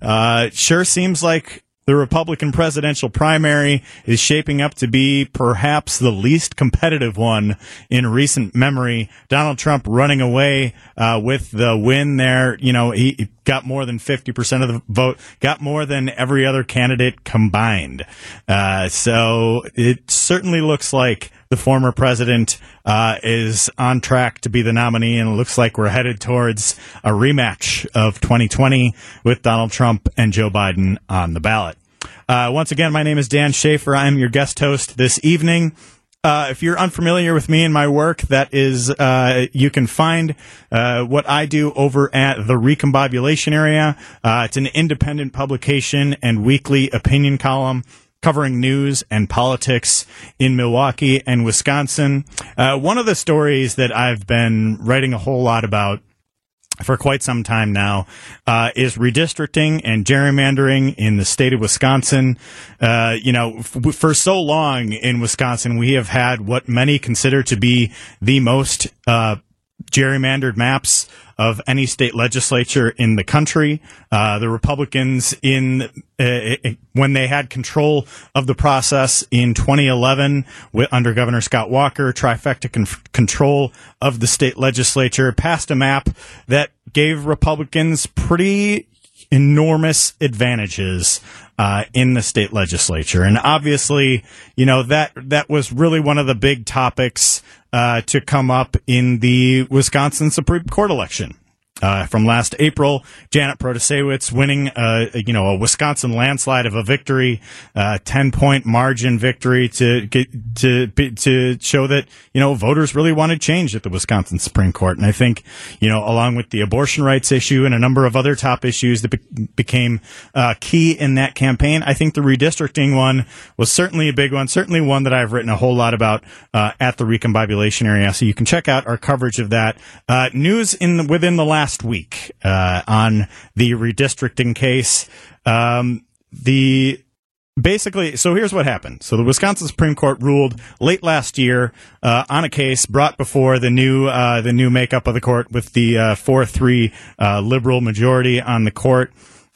Uh, sure seems like the Republican presidential primary is shaping up to be perhaps the least competitive one in recent memory. Donald Trump running away uh, with the win there. You know, he got more than 50% of the vote, got more than every other candidate combined. Uh, so it certainly looks like the former president uh, is on track to be the nominee, and it looks like we're headed towards a rematch of 2020 with Donald Trump and Joe Biden on the ballot. Uh, once again, my name is Dan Shafer. I'm your guest host this evening. Uh, if you're unfamiliar with me and my work, that is, uh, you can find uh, what I do over at the Recombobulation Area. Uh, it's an independent publication and weekly opinion column covering news and politics in Milwaukee and Wisconsin. Uh, one of the stories that I've been writing a whole lot about for quite some time now uh, is redistricting and gerrymandering in the state of Wisconsin. Uh, you know, f- for so long in Wisconsin, we have had what many consider to be the most uh, gerrymandered maps of any state legislature in the country. Uh, the Republicans in uh, when they had control of the process in 2011 with, under Governor Scott Walker, trifecta con- control of the state legislature, passed a map that gave Republicans pretty enormous advantages uh, in the state legislature, and obviously, you know that that was really one of the big topics uh, to come up in the Wisconsin Supreme Court election. Uh, from last April, Janet Protasiewicz winning, uh, you know, a Wisconsin landslide of a victory, uh, 10 point margin victory to get, to, to show that, you know, voters really wanted change at the Wisconsin Supreme Court. And I think, you know, along with the abortion rights issue and a number of other top issues that be- became, uh, key in that campaign, I think the redistricting one was certainly a big one, certainly one that I've written a whole lot about, uh, at the recombobulation area. So you can check out our coverage of that. Uh, news in the, within the last last week uh, on the redistricting case. Um, the basically, so here's what happened. So the Wisconsin Supreme Court ruled late last year uh, on a case brought before the new uh, the new makeup of the court with the uh, four three uh, liberal majority on the court.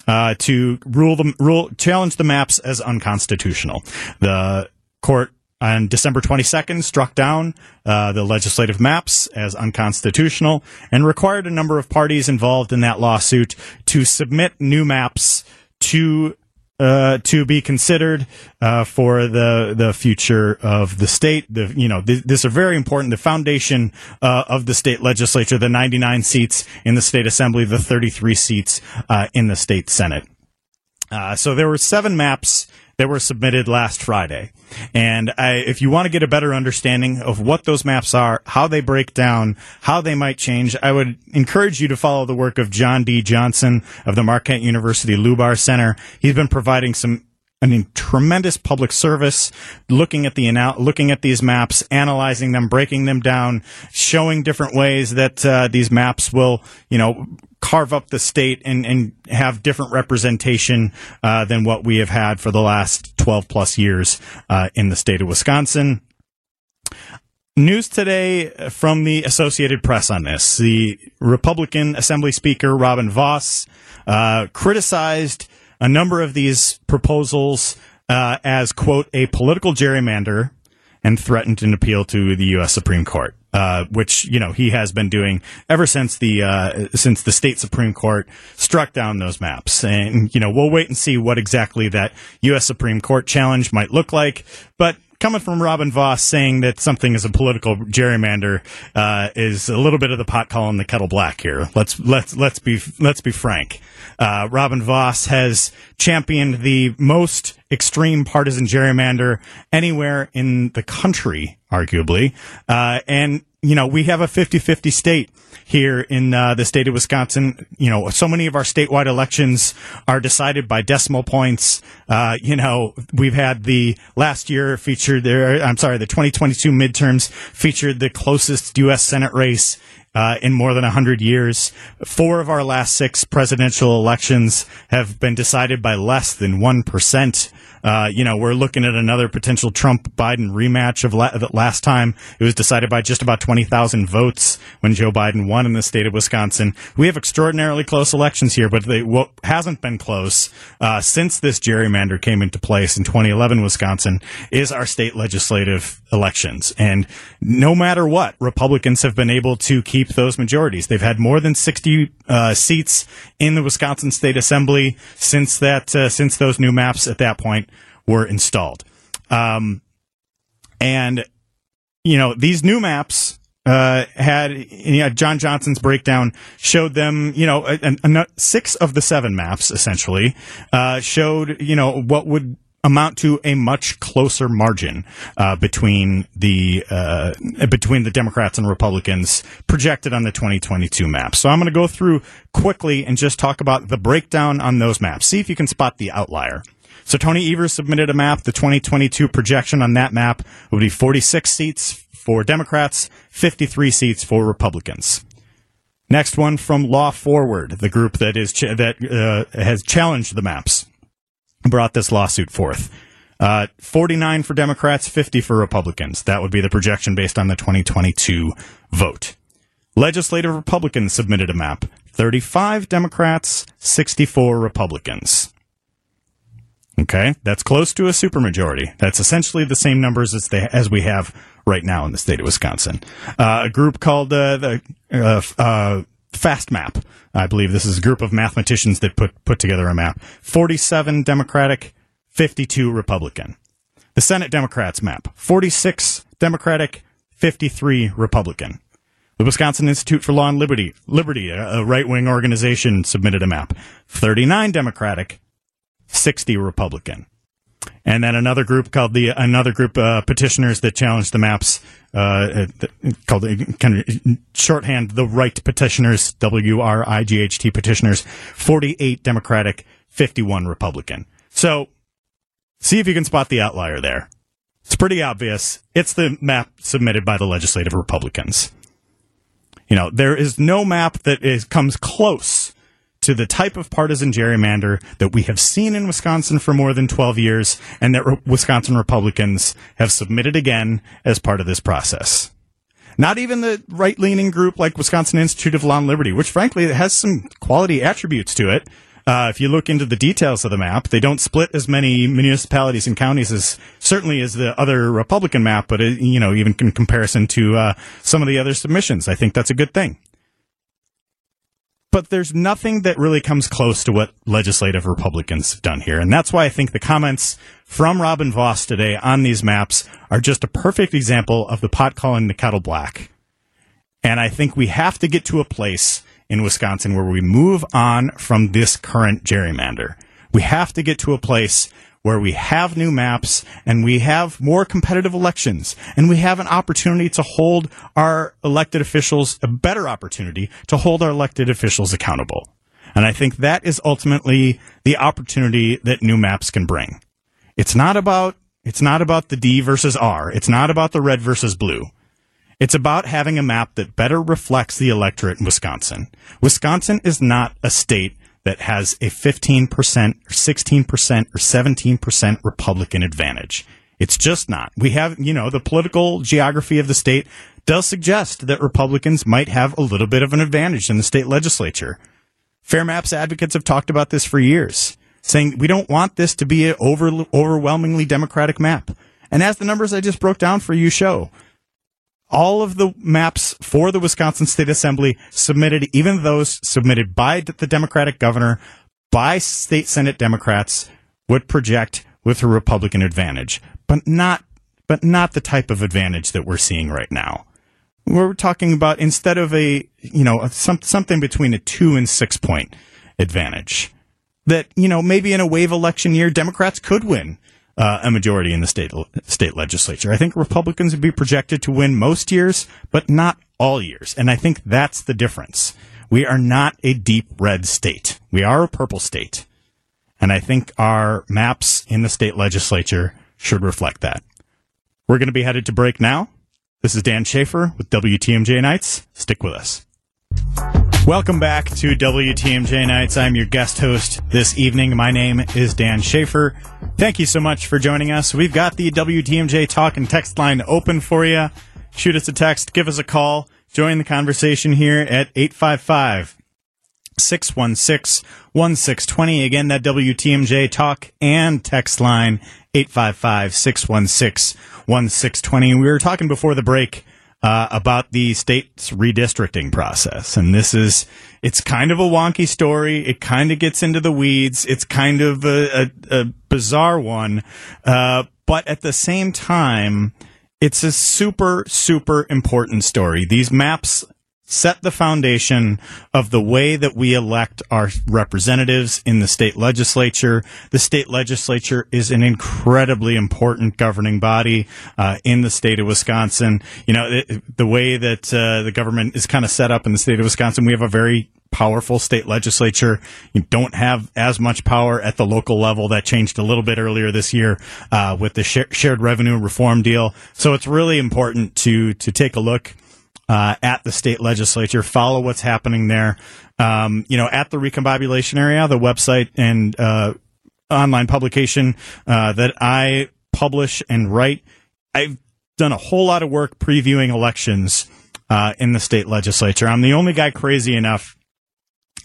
Uh, to rule the rule challenge the maps as unconstitutional. The court on December 22nd struck down uh, the legislative maps as unconstitutional and required a number of parties involved in that lawsuit to submit new maps to uh, to be considered uh, for the the future of the state. The you know th- this are very important. The foundation uh, of the state legislature, the 99 seats in the state assembly, the 33 seats uh, in the state senate. Uh, so there were seven maps that were submitted last Friday. And I, if you want to get a better understanding of what those maps are, how they break down, how they might change, I would encourage you to follow the work of John D. Johnson of the Marquette University Lubar Center. He's been providing some Mean, tremendous public service, looking at the looking at these maps, analyzing them, breaking them down, showing different ways that uh, these maps will, you know, carve up the state and, and have different representation uh, than what we have had for the last 12 plus years uh, in the state of Wisconsin. News today from the Associated Press on this. The Republican Assembly Speaker, Robin Vos uh, criticized a number of these proposals uh, as, quote, a political gerrymander and threatened an appeal to the U.S. Supreme Court. Uh, which you know he has been doing ever since the uh, since the state supreme court struck down those maps, and you know we'll wait and see what exactly that U.S. Supreme Court challenge might look like. But coming from Robin Vos saying that something is a political gerrymander uh, is a little bit of the pot calling the kettle black here. Let's let's let's be let's be frank. Uh, Robin Vos has championed the most extreme partisan gerrymander anywhere in the country, arguably. Uh, and, you know, we have a 50-50 state here in uh, the state of Wisconsin. You know, so many of our statewide elections are decided by decimal points. Uh, you know, we've had the last year featured there. I'm sorry, the 2022 midterms featured the closest U.S. Senate race uh, in more than 100 years. Four of our last six presidential elections have been decided by less than 1%. Uh, you know, we're looking at another potential Trump Biden rematch of la- last time. It was decided by just about 20,000 votes when Joe Biden won in the state of Wisconsin. We have extraordinarily close elections here, but they, what hasn't been close uh, since this gerrymander came into place in 2011 Wisconsin is our state legislative elections. And no matter what, Republicans have been able to keep those majorities. They've had more than 60 uh, seats in the Wisconsin State Assembly since that uh, since those new maps at that point were installed. Um, and you know these new maps uh, had you know, John Johnson's breakdown showed them, you know, six of the seven maps essentially uh, showed, you know, what would amount to a much closer margin uh, between the uh, between the Democrats and Republicans projected on the 2022 map. So I'm going to go through quickly and just talk about the breakdown on those maps. See if you can spot the outlier. So Tony Evers submitted a map. The 2022 projection on that map would be 46 seats for Democrats, 53 seats for Republicans. Next one from Law Forward, the group that is ch- that uh, has challenged the maps brought this lawsuit forth. Uh, 49 for Democrats, 50 for Republicans. That would be the projection based on the 2022 vote. Legislative Republicans submitted a map. 35 Democrats, 64 Republicans. Okay, that's close to a supermajority. That's essentially the same numbers as they as we have right now in the state of Wisconsin. Uh, a group called uh, the uh, uh Fast Map. I believe this is a group of mathematicians that put put together a map. Forty-seven Democratic, fifty-two Republican. The Senate Democrats map: forty-six Democratic, fifty-three Republican. The Wisconsin Institute for Law and Liberty, Liberty, a right-wing organization, submitted a map: thirty-nine Democratic, sixty Republican. And then another group called the another group uh, petitioners that challenged the maps uh, called kind of shorthand the right petitioners W R I G H T petitioners 48 Democratic 51 Republican. So see if you can spot the outlier there. It's pretty obvious. It's the map submitted by the legislative Republicans. You know there is no map that is comes close to the type of partisan gerrymander that we have seen in Wisconsin for more than 12 years and that re- Wisconsin Republicans have submitted again as part of this process. Not even the right leaning group like Wisconsin Institute of Law and Liberty, which frankly has some quality attributes to it. Uh, if you look into the details of the map, they don't split as many municipalities and counties as certainly as the other Republican map, but it, you know, even in comparison to uh, some of the other submissions, I think that's a good thing but there's nothing that really comes close to what legislative Republicans have done here. And that's why I think the comments from Robin Vos today on these maps are just a perfect example of the pot calling the kettle black. And I think we have to get to a place in Wisconsin where we move on from this current gerrymander. We have to get to a place where we have new maps and we have more competitive elections and we have an opportunity to hold our elected officials a better opportunity to hold our elected officials accountable. And I think that is ultimately the opportunity that new maps can bring. It's not about it's not about the D versus R. It's not about the red versus blue. It's about having a map that better reflects the electorate in Wisconsin. Wisconsin is not a state that has a 15% or 16% or 17% Republican advantage. It's just not. We have, you know, the political geography of the state does suggest that Republicans might have a little bit of an advantage in the state legislature. Fair Maps advocates have talked about this for years, saying we don't want this to be an over, overwhelmingly Democratic map. And as the numbers I just broke down for you show, all of the maps for the Wisconsin State Assembly submitted, even those submitted by the Democratic governor, by state Senate Democrats, would project with a Republican advantage, but not, but not the type of advantage that we're seeing right now. We're talking about instead of a, you know, some, something between a two and six point advantage. That, you know, maybe in a wave election year, Democrats could win uh, a majority in the state state legislature. I think Republicans would be projected to win most years, but not all years. And I think that's the difference. We are not a deep red state. We are a purple state. And I think our maps in the state legislature should reflect that. We're going to be headed to break now. This is Dan Shafer with WTMJ Nights. Stick with us. Welcome back to WTMJ Nights. I'm your guest host this evening. My name is Dan Shafer. Thank you so much for joining us. We've got the WTMJ talk and text line open for you. Shoot us a text, give us a call, join the conversation here at 855 616 1620. Again, that WTMJ talk and text line 855 616 1620. We were talking before the break uh, about the state's redistricting process. And this is, it's kind of a wonky story. It kind of gets into the weeds. It's kind of a, a, a bizarre one. Uh, but at the same time, it's a super, super important story. These maps set the foundation of the way that we elect our representatives in the state legislature. The state legislature is an incredibly important governing body uh, in the state of Wisconsin. You know, it, the way that uh, the government is kind of set up in the state of Wisconsin, we have a very powerful state legislature. You don't have as much power at the local level. That changed a little bit earlier this year uh, with the sh- shared revenue reform deal. So it's really important to to take a look uh, at the state legislature, follow what's happening there. Um, you know, at the recombobulation area, the website and uh, online publication uh, that I publish and write, I've done a whole lot of work previewing elections uh, in the state legislature. I'm the only guy crazy enough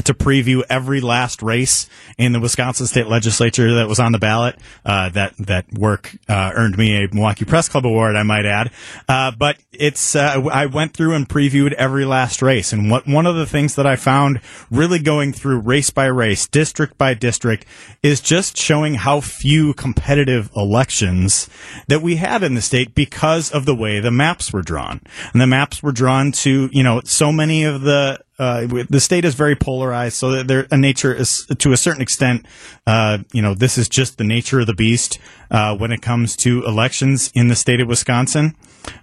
to preview every last race in the Wisconsin State Legislature that was on the ballot. Uh, that that work uh, earned me a Milwaukee Press Club award, I might add. Uh, but it's uh, I went through and previewed every last race, and what one of the things that I found really going through race by race, district by district, is just showing how few competitive elections that we had in the state because of the way the maps were drawn, and the maps were drawn to you know so many of the uh, the state is very polarized, so there a nature is to a certain extent. Uh, you know, this is just the nature of the beast uh, when it comes to elections in the state of Wisconsin.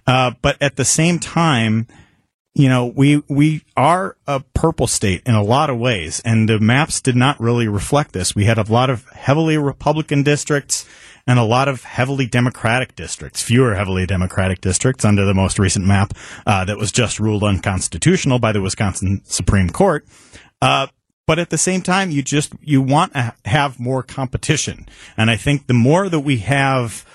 Uh, but at the same time, you know, we we are a purple state in a lot of ways, and the maps did not really reflect this. We had a lot of heavily Republican districts and a lot of heavily Democratic districts, fewer heavily Democratic districts under the most recent map uh, that was just ruled unconstitutional by the Wisconsin Supreme Court. Uh, but at the same time, you just you want to have more competition, and I think the more that we have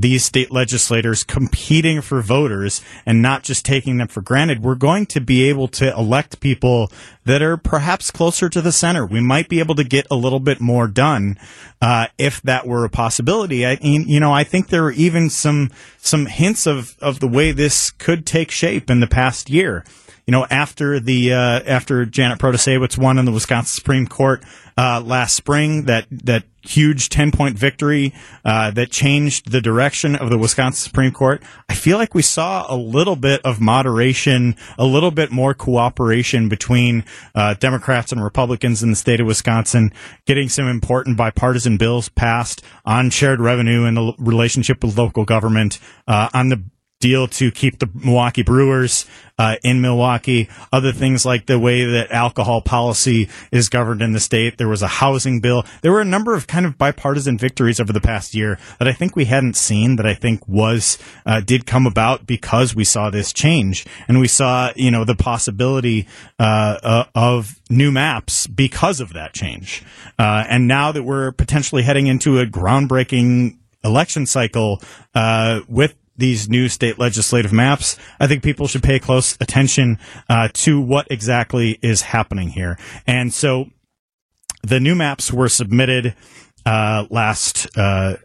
these state legislators competing for voters and not just taking them for granted, we're going to be able to elect people that are perhaps closer to the center. We might be able to get a little bit more done uh, if that were a possibility. I you know, I think there are even some some hints of of the way this could take shape in the past year you know, after the uh, after Janet Protasiewicz won in the Wisconsin Supreme Court uh, last spring, that that huge ten point victory uh, that changed the direction of the Wisconsin Supreme Court, I feel like we saw a little bit of moderation, a little bit more cooperation between uh, Democrats and Republicans in the state of Wisconsin, getting some important bipartisan bills passed on shared revenue and the relationship with local government, uh, on the deal to keep the Milwaukee Brewers uh, in Milwaukee. Other things like the way that alcohol policy is governed in the state. There was a housing bill. There were a number of kind of bipartisan victories over the past year that I think we hadn't seen. That I think was uh, did come about because we saw this change and we saw you know the possibility uh, uh of new maps because of that change. Uh, and now that we're potentially heading into a groundbreaking election cycle uh, with these new state legislative maps, I think people should pay close attention uh, to what exactly is happening here. And so the new maps were submitted uh, last uh,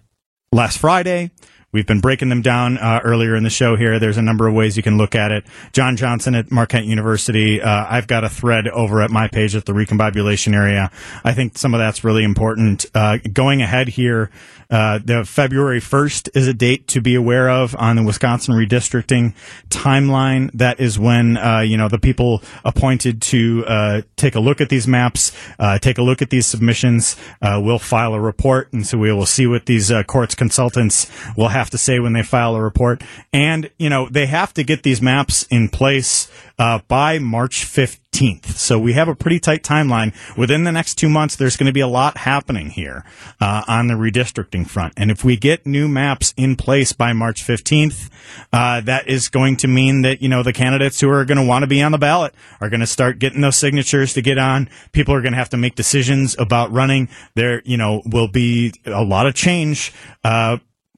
last Friday. We've been breaking them down uh, earlier in the show here. There's a number of ways you can look at it. John Johnson at Marquette University. Uh, I've got a thread over at my page at the recombobulation area. I think some of that's really important. Uh, going ahead here, uh, the February 1st is a date to be aware of on the Wisconsin redistricting timeline. That is when, uh, you know, the people appointed to uh, take a look at these maps, uh, take a look at these submissions, uh, will file a report. And so we will see what these courts consultants will have to say when they file a report. And, you know, they have to get these maps in place uh, by March 15th. So we have a pretty tight timeline. Within the next two months, there's going to be a lot happening here uh, on the redistricting front. And if we get new maps in place by March 15th, uh, that is going to mean that, you know, the candidates who are going to want to be on the ballot are going to start getting those signatures to get on. People are going to have to make decisions about running. There, you know, will be a lot of change. Uh,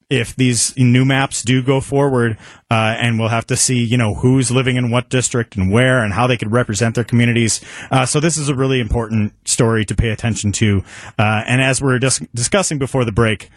if these new maps do go forward, uh, and we'll have to see, you know, who's living in what district and where and how they could represent their communities. Uh, so this is a really important story to pay attention to. Uh, and as we are dis- discussing before the break,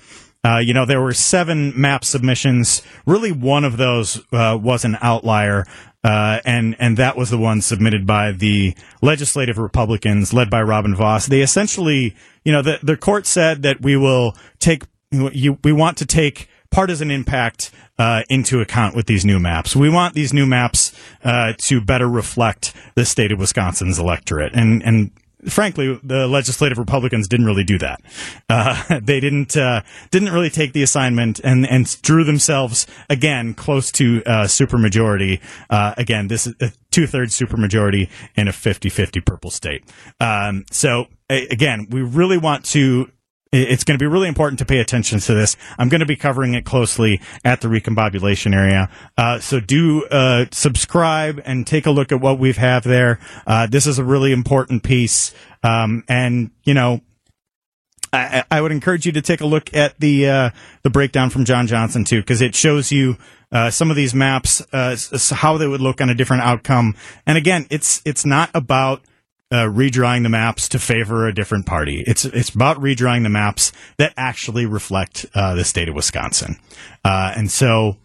uh, you know, there were seven map submissions. Really, one of those uh, was an outlier. Uh, and and that was the one submitted by the legislative Republicans, led by Robin Vos. They essentially, you know, the the court said that we will take you, we want to take partisan impact uh, into account with these new maps. We want these new maps uh, to better reflect the state of Wisconsin's electorate, and and frankly, the legislative Republicans didn't really do that. Uh, they didn't uh, didn't really take the assignment and and drew themselves again close to uh, supermajority. Uh, again, this is a two thirds supermajority in a 50-50 purple state. Um, so again, we really want to it's going to be really important to pay attention to this. I'm going to be covering it closely at the recombobulation area. Uh, so do uh, subscribe and take a look at what we have there. Uh, this is a really important piece. Um, and, you know, I, I, would encourage you to take a look at the uh, the breakdown from John Johnson too, because it shows you uh, some of these maps, uh, how they would look on a different outcome. And again, it's it's not about uh, redrawing the maps to favor a different party. It's it's about redrawing the maps that actually reflect uh, the state of Wisconsin, uh, and so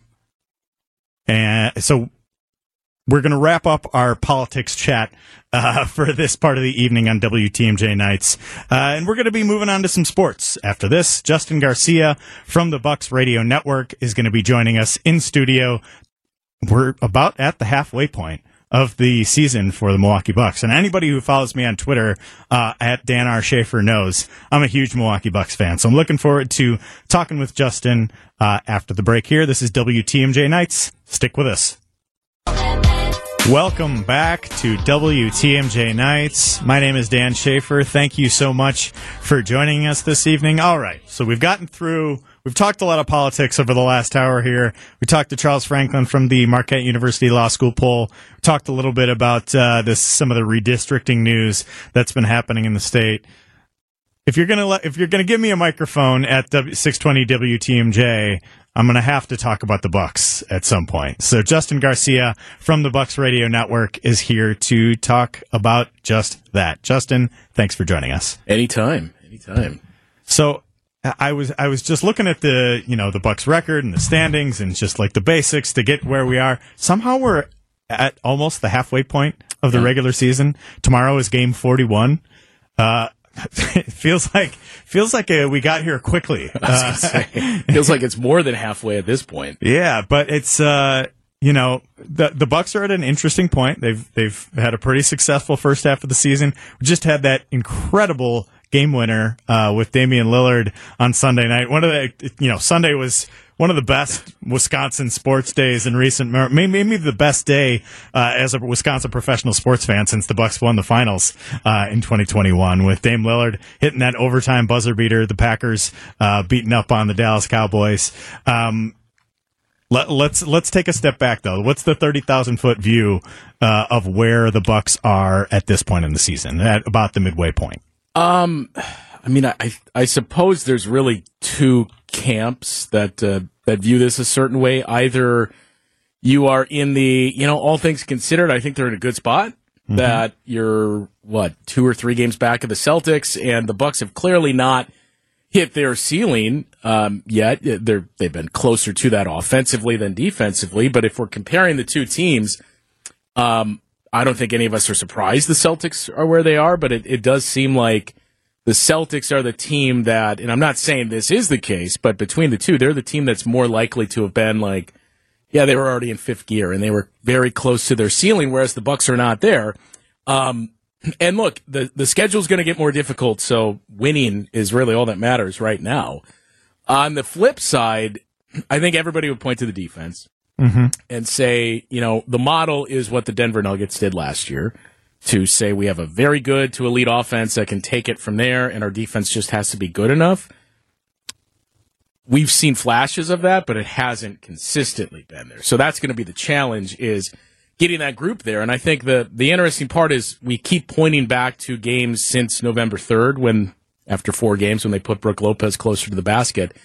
and so we're going to wrap up our politics chat uh, for this part of the evening on WTMJ nights, uh, and we're going to be moving on to some sports after this. Justin Garcia from the Bucks Radio Network is going to be joining us in studio. We're about at the halfway point of the season for the Milwaukee Bucks. And anybody who follows me on Twitter uh, at Dan R. Shafer knows I'm a huge Milwaukee Bucks fan. So I'm looking forward to talking with Justin uh, after the break here. This is WTMJ Nights. Stick with us. Welcome back to WTMJ Nights. My name is Dan Shafer. Thank you so much for joining us this evening. All right, so we've gotten through We've talked a lot of politics over the last hour here. We talked to Charles Franklin from the Marquette University Law School poll. We talked a little bit about uh, this, some of the redistricting news that's been happening in the state. If you're gonna let, if you're gonna give me a microphone at w, 620 WTMJ, I'm gonna have to talk about the Bucks at some point. So Justin Garcia from the Bucks Radio Network is here to talk about just that. Justin, thanks for joining us. Anytime, anytime. So I was I was just looking at the you know the Bucks record and the standings and just like the basics to get where we are. Somehow we're at almost the halfway point of the yeah. regular season. Tomorrow is game forty one. Uh, it feels like feels like uh, we got here quickly. Uh, feels like it's more than halfway at this point. Yeah, but it's uh, you know the the Bucks are at an interesting point. They've they've had a pretty successful first half of the season. We just had that incredible game winner uh, with Damian Lillard on Sunday night. One of the, you know, Sunday was one of the best Wisconsin sports days in recent, maybe the best day uh, as a Wisconsin professional sports fan since the Bucks won the finals uh, in 2021 with Dame Lillard hitting that overtime buzzer beater, the Packers uh, beating up on the Dallas Cowboys. Um, let, let's, let's take a step back though. What's the thirty thousand foot view uh, of where the Bucks are at this point in the season, at about the midway point? Um, I mean, I I suppose there's really two camps that uh, that view this a certain way. Either you are in the, you know, all things considered, I think they're in a good spot. Mm-hmm. That you're what two or three games back of the Celtics, and the Bucks have clearly not hit their ceiling um, yet. They're they've been closer to that offensively than defensively. But if we're comparing the two teams, um, I don't think any of us are surprised the Celtics are where they are, but it, it does seem like the Celtics are the team that, and I'm not saying this is the case, but between the two, they're the team that's more likely to have been like, yeah, they were already in fifth gear and they were very close to their ceiling, whereas the Bucks are not there. Um, and look, the the schedule's going to get more difficult, so winning is really all that matters right now. On the flip side, I think everybody would point to the defense mm-hmm. and say, you know, the model is what the Denver Nuggets did last year to say we have a very good to elite offense that can take it from there, and our defense just has to be good enough. We've seen flashes of that, but it hasn't consistently been there. So that's going to be the challenge is getting that group there. And I think the the interesting part is we keep pointing back to games since November 3rd when after four games when they put Brook Lopez closer to the basket.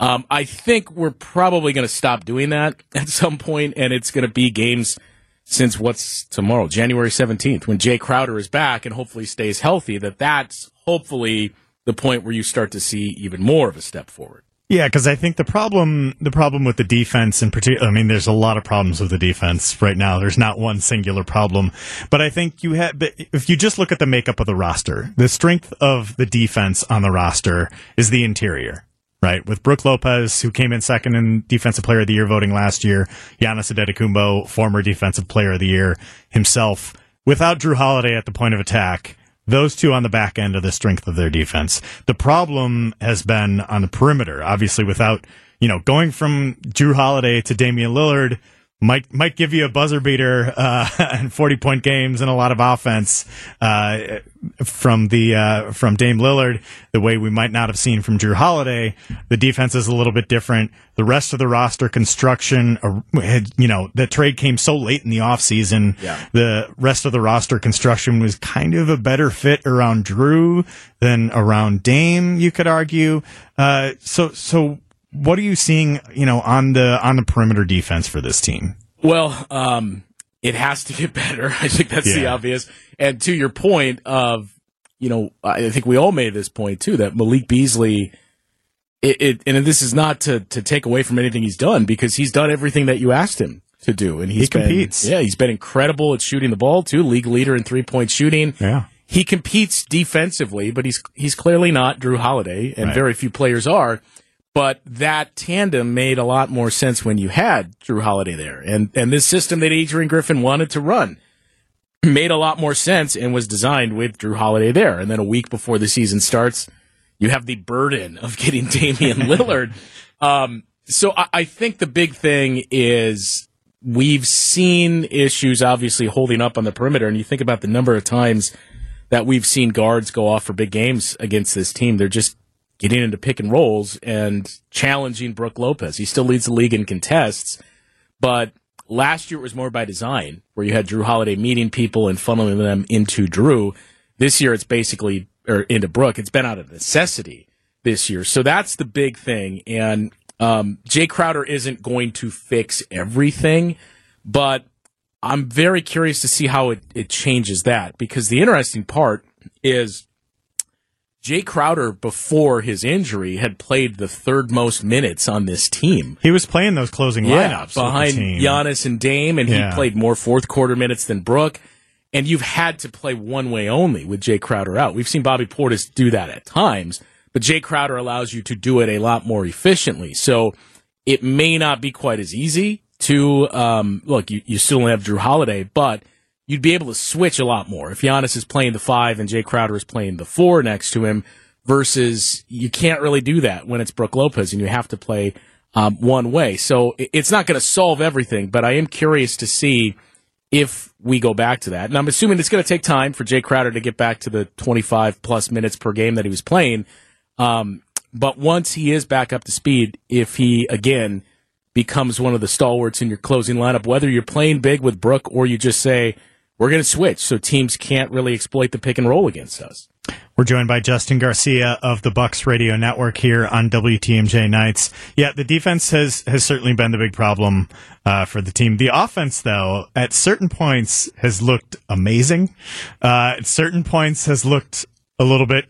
Um, I think we're probably going to stop doing that at some point, and it's going to be games since what's tomorrow, January 17th, when Jae Crowder is back and hopefully stays healthy, that that's hopefully the point where you start to see even more of a step forward. Yeah, because I think the problem the problem with the defense in particular, I mean, there's a lot of problems with the defense right now. There's not one singular problem, but I think you have. If you just look at the makeup of the roster, the strength of the defense on the roster is the interior. Right? With Brook Lopez, who came in second in Defensive Player of the Year voting last year, Giannis Antetokounmpo, former Defensive Player of the Year himself, without Jrue Holiday at the point of attack. Those two on the back end of the strength of their defense. The problem has been on the perimeter, obviously, without, you know, going from Jrue Holiday to Damian Lillard might might give you a buzzer beater uh, and forty point games and a lot of offense uh, from the uh, from Dame Lillard. The way we might not have seen from Jrue Holiday. The defense is a little bit different. The rest of the roster construction, uh, had, you know, the trade came so late in the offseason. Yeah. The rest of the roster construction was kind of a better fit around Jrue than around Dame. You could argue. Uh, so so what are you seeing, you know, on the on the perimeter defense for this team? Well, um, it has to get better. I think that's the obvious. And to your point of, you know, I think we all made this point too that Malik Beasley. It, it and this is not to to take away from anything he's done because he's done everything that you asked him to do, and he's He been- competes. yeah, he's been incredible at shooting the ball too. League leader in three point shooting. Yeah. He competes defensively, but he's he's clearly not Jrue Holiday, and Right. very few players are. But that tandem made a lot more sense when you had Jrue Holiday there, and and this system that Adrian Griffin wanted to run made a lot more sense and was designed with Jrue Holiday there. And then a week before the season starts, you have the burden of getting Damian Lillard. Um, so I, I think the big thing is we've seen issues obviously holding up on the perimeter, and you think about the number of times that we've seen guards go off for big games against this team. They're just getting into pick and rolls and challenging Brooke Lopez. He still leads the league in contests, but last year it was more by design, where you had Jrue Holiday meeting people and funneling them into Drew. This year it's basically or into Brooke. It's been out of necessity this year, so that's the big thing. And um, Jae Crowder isn't going to fix everything, but I'm very curious to see how it, it changes that because the interesting part is Jae Crowder before his injury had played the third most minutes on this team. He was playing those closing lineups with the behind. Giannis and Dame, and Yeah. he played more fourth quarter minutes than Brooke. And you've had to play one way only with Jae Crowder out. We've seen Bobby Portis do that at times, but Jae Crowder allows you to do it a lot more efficiently. So it may not be quite as easy to um, look. You, you still have Jrue Holiday, but you'd be able to switch a lot more if Giannis is playing the five and Jae Crowder is playing the four next to him. Versus you can't really do that when it's Brooke Lopez and you have to play um, one way. So it's not going to solve everything, but I am curious to see if we go back to that. And I'm assuming it's going to take time for Jae Crowder to get back to the 25 plus minutes per game that he was playing. Um, but once he is back up to speed, if he again becomes one of the stalwarts in your closing lineup, whether you're playing big with Brooke or you just say, we're going to switch so teams can't really exploit the pick and roll against us. We're joined by Justin Garcia of the Bucks Radio Network here on WTMJ Nights. Yeah, the defense has has certainly been the big problem uh, for the team. The offense, though, at certain points has looked amazing. Uh, at certain points has looked a little bit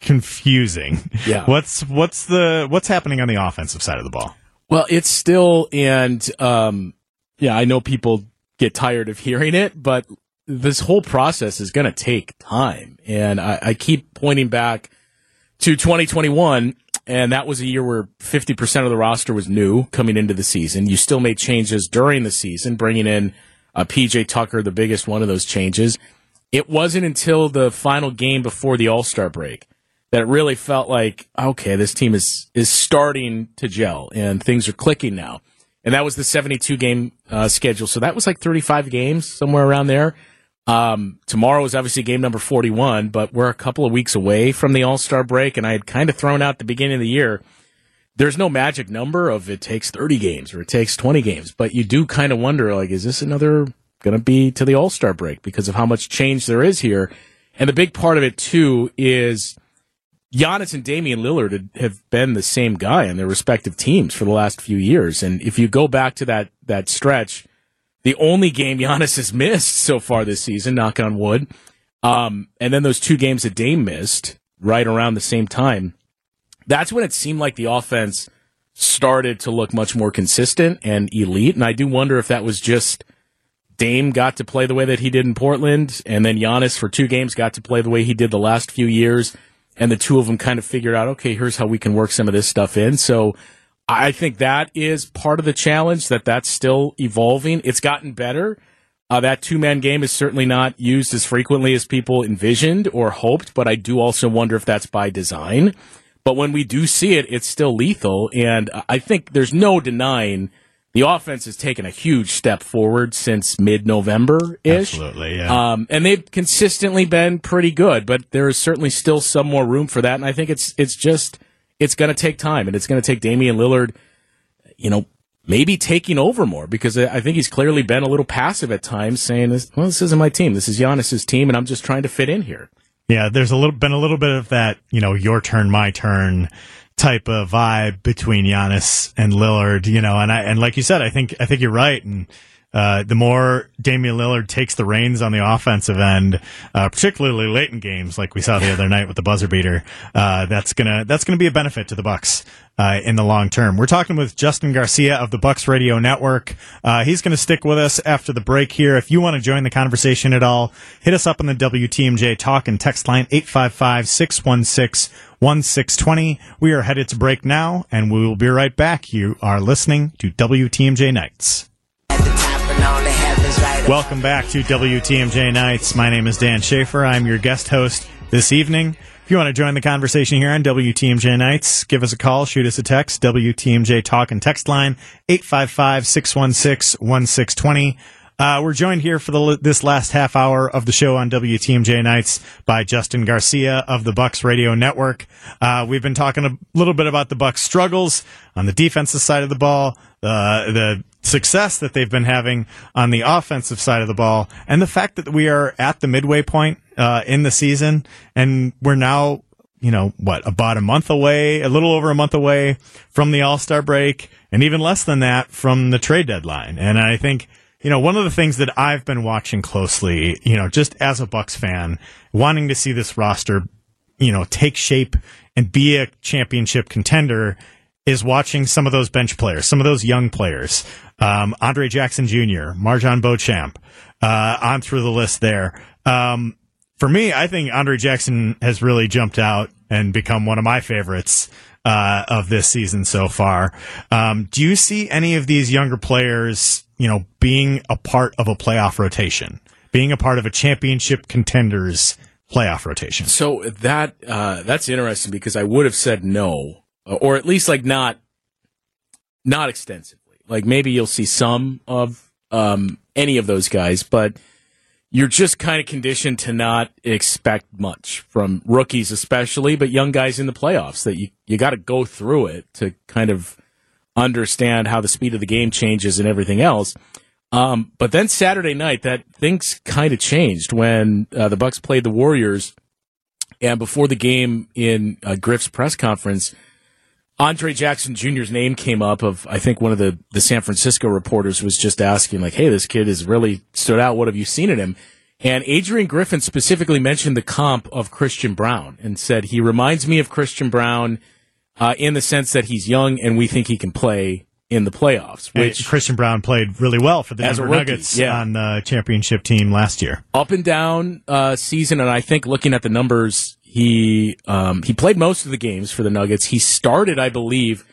confusing. Yeah. What's what's the what's happening on the offensive side of the ball? Well, it's still, and um, yeah, I know people get tired of hearing it, but this whole process is going to take time. And I, I keep pointing back to 2021, and that was a year where 50% of the roster was new coming into the season. You still made changes during the season, bringing in uh, PJ Tucker, the biggest one of those changes. It wasn't until the final game before the All Star break that it really felt like okay, this team is is starting to gel and things are clicking now. And that was the 72 game uh, schedule. So that was like 35 games somewhere around there. Um, tomorrow is obviously game number 41, but we're a couple of weeks away from the All Star break, and I had kind of thrown out the beginning of the year. There's no magic number of it takes 30 games or it takes 20 games, but you do kind of wonder like, is this another going to be to the All Star break because of how much change there is here? And the big part of it too is Giannis and Damian Lillard have been the same guy on their respective teams for the last few years. And if you go back to that, that stretch, the only game Giannis has missed so far this season, knock on wood, um, and then those two games that Dame missed right around the same time, that's when it seemed like the offense started to look much more consistent and elite. And I do wonder if that was just Dame got to play the way that he did in Portland, and then Giannis for two games got to play the way he did the last few years. And the two of them kind of figured out, okay, here's how we can work some of this stuff in. So I think that is part of the challenge that that's still evolving. It's gotten better. Uh, that two man game is certainly not used as frequently as people envisioned or hoped, but I do also wonder if that's by design. But when we do see it, it's still lethal. And I think there's no denying the offense has taken a huge step forward since mid November ish. Absolutely, yeah. Um, and they've consistently been pretty good, but there is certainly still some more room for that. And I think it's it's just it's going to take time, and it's going to take Damian Lillard, you know, maybe taking over more because I think he's clearly been a little passive at times, saying, "Well, this isn't my team. This is Giannis's team, and I'm just trying to fit in here." Yeah, there's a little been a little bit of that, you know, your turn, my turn type of vibe between Giannis and Lillard, you know, and I and like you said, I think I think you're right, and uh, the more Damian Lillard takes the reins on the offensive end, uh, particularly late in games, like we saw the other night with the buzzer beater, uh, that's gonna that's gonna be a benefit to the Bucks uh, in the long term. We're talking with Justin Garcia of the Bucks Radio Network. Uh, he's to stick with us after the break here. If you want to join the conversation at all, hit us up on the WTMJ talk and text line 855 616 1620. We are headed to break now, and we will be right back. You are listening to WTMJ Nights. Welcome back to WTMJ Nights. My name is Dan Shafer. I'm your guest host this evening. If you want to join the conversation here on WTMJ Nights, give us a call, shoot us a text, WTMJ Talk and Text Line, 855 616 1620. Uh, we're joined here for the, this last half hour of the show on WTMJ Nights by Justin Garcia of the Bucks Radio Network. Uh, we've been talking a little bit about the Bucks' struggles on the defensive side of the ball, uh, the success that they've been having on the offensive side of the ball, and the fact that we are at the midway point uh, in the season, and we're now, you know, what about a month away, a little over a month away from the All Star break, and even less than that from the trade deadline. And I think you know, one of the things that I've been watching closely, you know, just as a Bucks fan, wanting to see this roster, you know, take shape and be a championship contender is watching some of those bench players, some of those young players, um, Andre Jackson Jr., MarJon Beauchamp, uh, on through the list there. Um, for me, I think Andre Jackson has really jumped out and become one of my favorites uh, of this season so far. Um, do you see any of these younger players you know, being a part of a playoff rotation, being a part of a championship contenders playoff rotation. So that uh, that's interesting because I would have said no, or at least like not not extensively. Like maybe you'll see some of um, any of those guys, but you're just kind of conditioned to not expect much from rookies, especially, but young guys in the playoffs. That you you got to go through it to kind of understand how the speed of the game changes and everything else. Um, but then Saturday night, that things kind of changed when uh, the Bucks played the Warriors, and before the game in uh, Griff's press conference, Andre Jackson Jr.'s name came up. Of I think one of the the San Francisco reporters was just asking, like, "Hey, this kid has really stood out. What have you seen in him?" And Adrian Griffin specifically mentioned the comp of Christian Braun and said he reminds me of Christian Braun uh, in the sense that he's young and we think he can play in the playoffs. Which Christian Braun played really well for the Denver rookie, Nuggets yeah. on the championship team last year. Up and down uh, season, and I think looking at the numbers, he um, he played most of the games for the Nuggets. He started, I believe,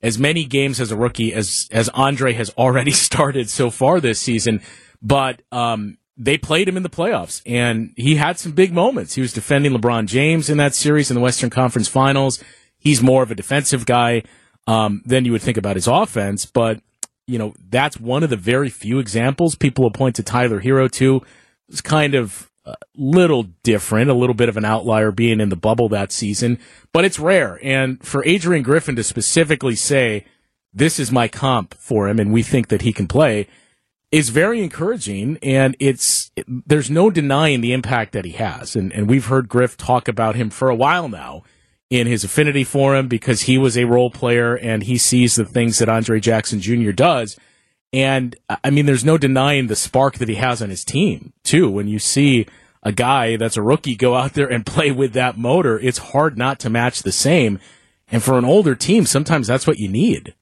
as many games as a rookie as as Andre has already started so far this season. But um, they played him in the playoffs, and he had some big moments. He was defending LeBron James in that series in the Western Conference Finals. He's more of a defensive guy um, than you would think about his offense, but you know that's one of the very few examples people will point to Tyler Herro to. It's kind of a little different, a little bit of an outlier being in the bubble that season, but it's rare. And for Adrian Griffin to specifically say, this is my comp for him and we think that he can play is very encouraging. And it's, there's no denying the impact that he has. And, and we've heard Griff talk about him for a while now in his affinity for him because he was a role player and he sees the things that Andre Jackson Jr. does. And I mean, there's no denying the spark that he has on his team, too. When you see a guy that's a rookie go out there and play with that motor, it's hard not to match the same. And for an older team, sometimes that's what you need.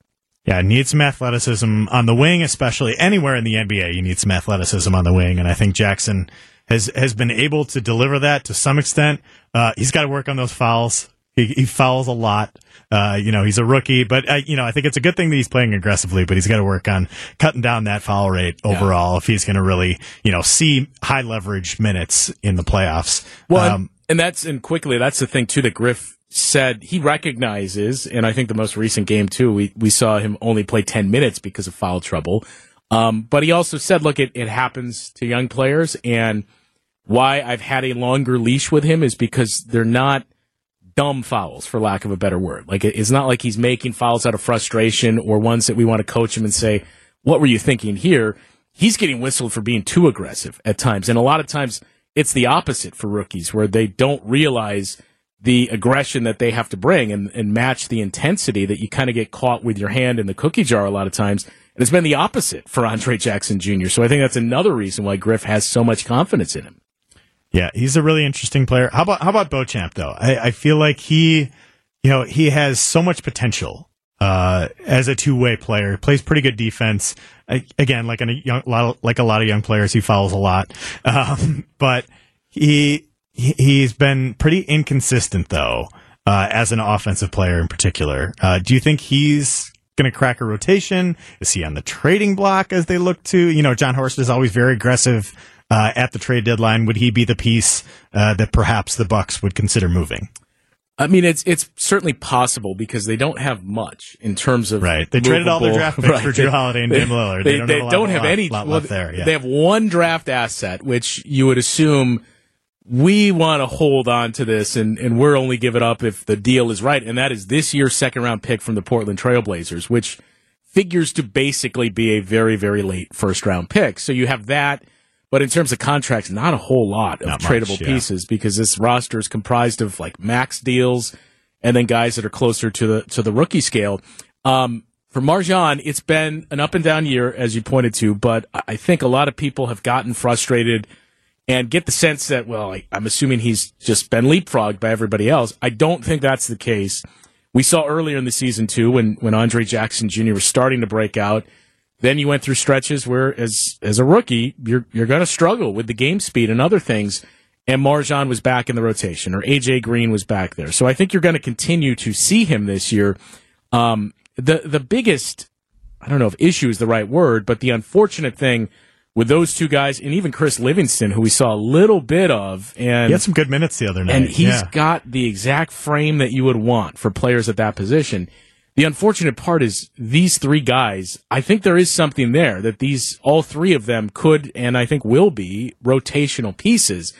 Yeah, need some athleticism on the wing, especially anywhere in the NBA. You need some athleticism on the wing, and I think Jackson has has been able to deliver that to some extent. Uh, he's got to work on those fouls. He, he fouls a lot. Uh, you know, he's a rookie, but uh, you know, I think it's a good thing that he's playing aggressively. But he's got to work on cutting down that foul rate overall if he's going to really, you know, see high leverage minutes in the playoffs. Well, Um, and, and that's and quickly that's the thing too that Griff said he recognizes, and I think the most recent game too, we we saw him only play ten minutes because of foul trouble. Um, but he also said, look, it, it happens to young players, and why I've had a longer leash with him is because they're not dumb fouls, for lack of a better word. Like it's not like he's making fouls out of frustration or ones that we want to coach him and say, "What were you thinking here?" He's getting whistled for being too aggressive at times, and a lot of times it's the opposite for rookies, where they don't realize the aggression that they have to bring and, and match the intensity that you kind of get caught with your hand in the cookie jar a lot of times. And it's been the opposite for Andre Jackson Jr. So I think that's another reason why Griff has so much confidence in him. Yeah, he's a really interesting player. How about how about Beauchamp though? I, I feel like he, you know, he has so much potential uh, as a two way player. He plays pretty good defense. I, again, like a young, lot of, like a lot of young players, he fouls a lot. Um, but he- he's been pretty inconsistent though uh, as an offensive player in particular. Uh, do you think he's going to crack a rotation? Is he on the trading block as they look to? You know, Jon Horst is always very aggressive uh, at the trade deadline. Would he be the piece uh, that perhaps the Bucks would consider moving? I mean, it's it's certainly possible because they don't have much in terms of Right. They traded all their draft picks for Jrue Holiday and Dame Lillard. They, They don't they have a lot- don't have lot- any lot well, there, yeah. They have one draft asset, which you would assume we want to hold on to this, and and we're only give it up if the deal is right, and that is this year's second round pick from the Portland Trailblazers, which figures to basically be a very very late first round pick. So you have that. But in terms of contracts, not a whole lot of Not much, tradable yeah. pieces because this roster is comprised of like max deals and then guys that are closer to the to the rookie scale. Um, for MarJon, it's been an up and down year, as you pointed to, but I I think a lot of people have gotten frustrated and get the sense that, well, I, I'm assuming he's just been leapfrogged by everybody else. I don't think that's the case. We saw earlier in the season too, when when Andre Jackson Jr. was starting to break out. Then you went through stretches where, as as a rookie, you're you're going to struggle with the game speed and other things. And MarJon was back in the rotation, or AJ Green was back there. So I think you're going to continue to see him this year. Um, the the biggest, I don't know if issue is the right word, but the unfortunate thing with those two guys, and even Chris Livingston, who we saw a little bit of, and he had some good minutes the other night. and he's yeah. got the exact frame that you would want for players at that position. The unfortunate part is these three guys, I think there is something there that these, all three of them could, and I think will be rotational pieces.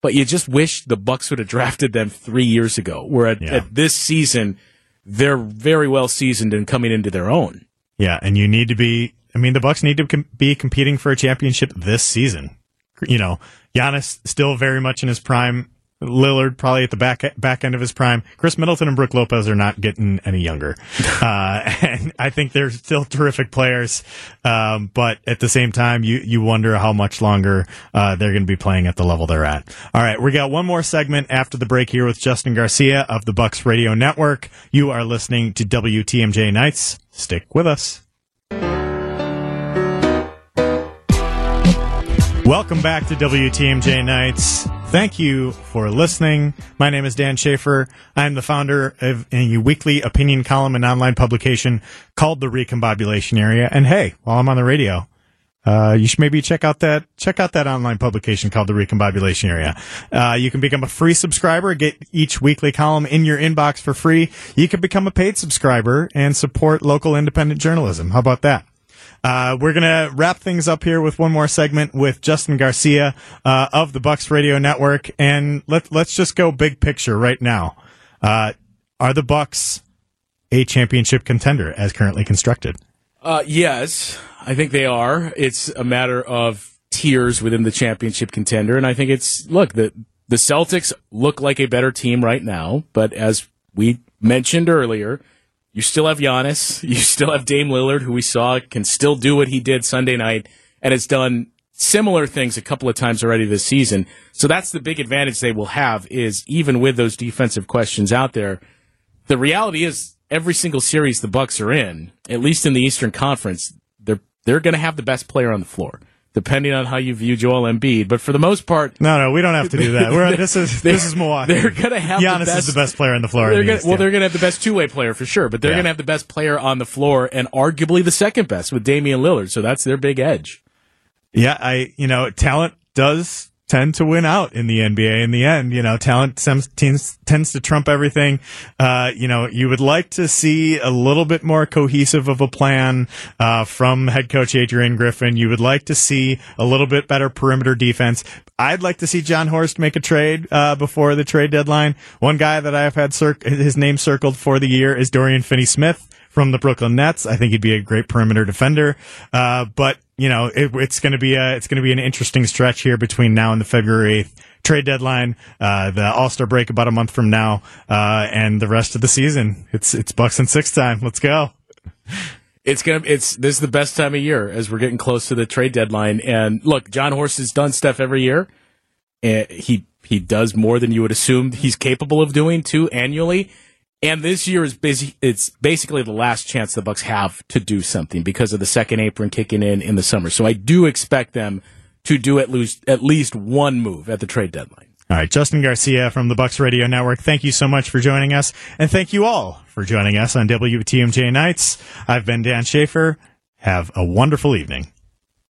But you just wish the Bucks would have drafted them three years ago, where at, Yeah. at this season, they're very well seasoned and coming into their own. Yeah, and you need to be. I mean, the Bucks need to com- be competing for a championship this season. You know, Giannis still very much in his prime. Lillard probably at the back back end of his prime. Khris Middleton and Brooke Lopez are not getting any younger, uh, and I think they're still terrific players. Um, but at the same time, you you wonder how much longer uh, they're going to be playing at the level they're at. All right, we got one more segment after the break here with Justin Garcia of the Bucks Radio Network. You are listening to WTMJ Nights. Stick with us. Welcome back to WTMJ Nights. Thank you for listening. My name is Dan Shafer. I'm the founder of a weekly opinion column and online publication called The Recombobulation Area. And hey, while I'm on the radio, uh, you should maybe check out that check out that online publication called the Recombobulation Area. Uh, you can become a free subscriber, get each weekly column in your inbox for free. You can become a paid subscriber and support local independent journalism. How about that? Uh, we're gonna wrap things up here with one more segment with Justin Garcia uh, of the Bucks Radio Network, and let let's just go big picture right now. Uh, are the Bucks a championship contender as currently constructed? Uh, yes, I think they are. It's a matter of tiers within the championship contender, and I think it's look the the Celtics look like a better team right now, but as we mentioned earlier, you still have Giannis, you still have Dame Lillard, who we saw can still do what he did Sunday night, and has done similar things a couple of times already this season. So that's the big advantage they will have is even with those defensive questions out there, the reality is every single series the Bucks are in, at least in the Eastern Conference, they're they're going to have the best player on the floor. Depending on how you view Joel Embiid. But for the most part, No, no, we don't have to do that. We're, this is this is Milwaukee. they're gonna have the Giannis best- is the best player on the floor. they're the gonna, East, well, yeah. they're going to have the best two way player for sure, but they're Yeah. going to have the best player on the floor and arguably the second best with Damian Lillard. So that's their big edge. Yeah, I you know talent does tend to win out in the NBA in the end. You know, talent sem- tends tends to trump everything. Uh, you know, you would like to see a little bit more cohesive of a plan uh, from head coach Adrian Griffin. You would like to see a little bit better perimeter defense. I'd like to see Jon Horst make a trade uh, before the trade deadline. One guy that I've had cir- his name circled for the year is Dorian Finney-Smith from the Brooklyn Nets. I think he'd be a great perimeter defender. Uh, but you know, it, it's going to be a, it's going to be an interesting stretch here between now and the February 8th trade deadline, uh, the All Star break about a month from now, uh, and the rest of the season. It's, it's Bucks and six time. Let's go. It's gonna. It's this is the best time of year as we're getting close to the trade deadline. And look, Jon Horst has done stuff every year. And he he does more than you would assume he's capable of doing too annually. And this year is busy. It's basically the last chance the Bucks have to do something because of the second apron kicking in in the summer. So I do expect them to do at least at least one move at the trade deadline. All right, Justin Garcia from the Bucks Radio Network. Thank you so much for joining us, and thank you all for joining us on WTMJ Nights. I've been Dan Shafer. Have a wonderful evening.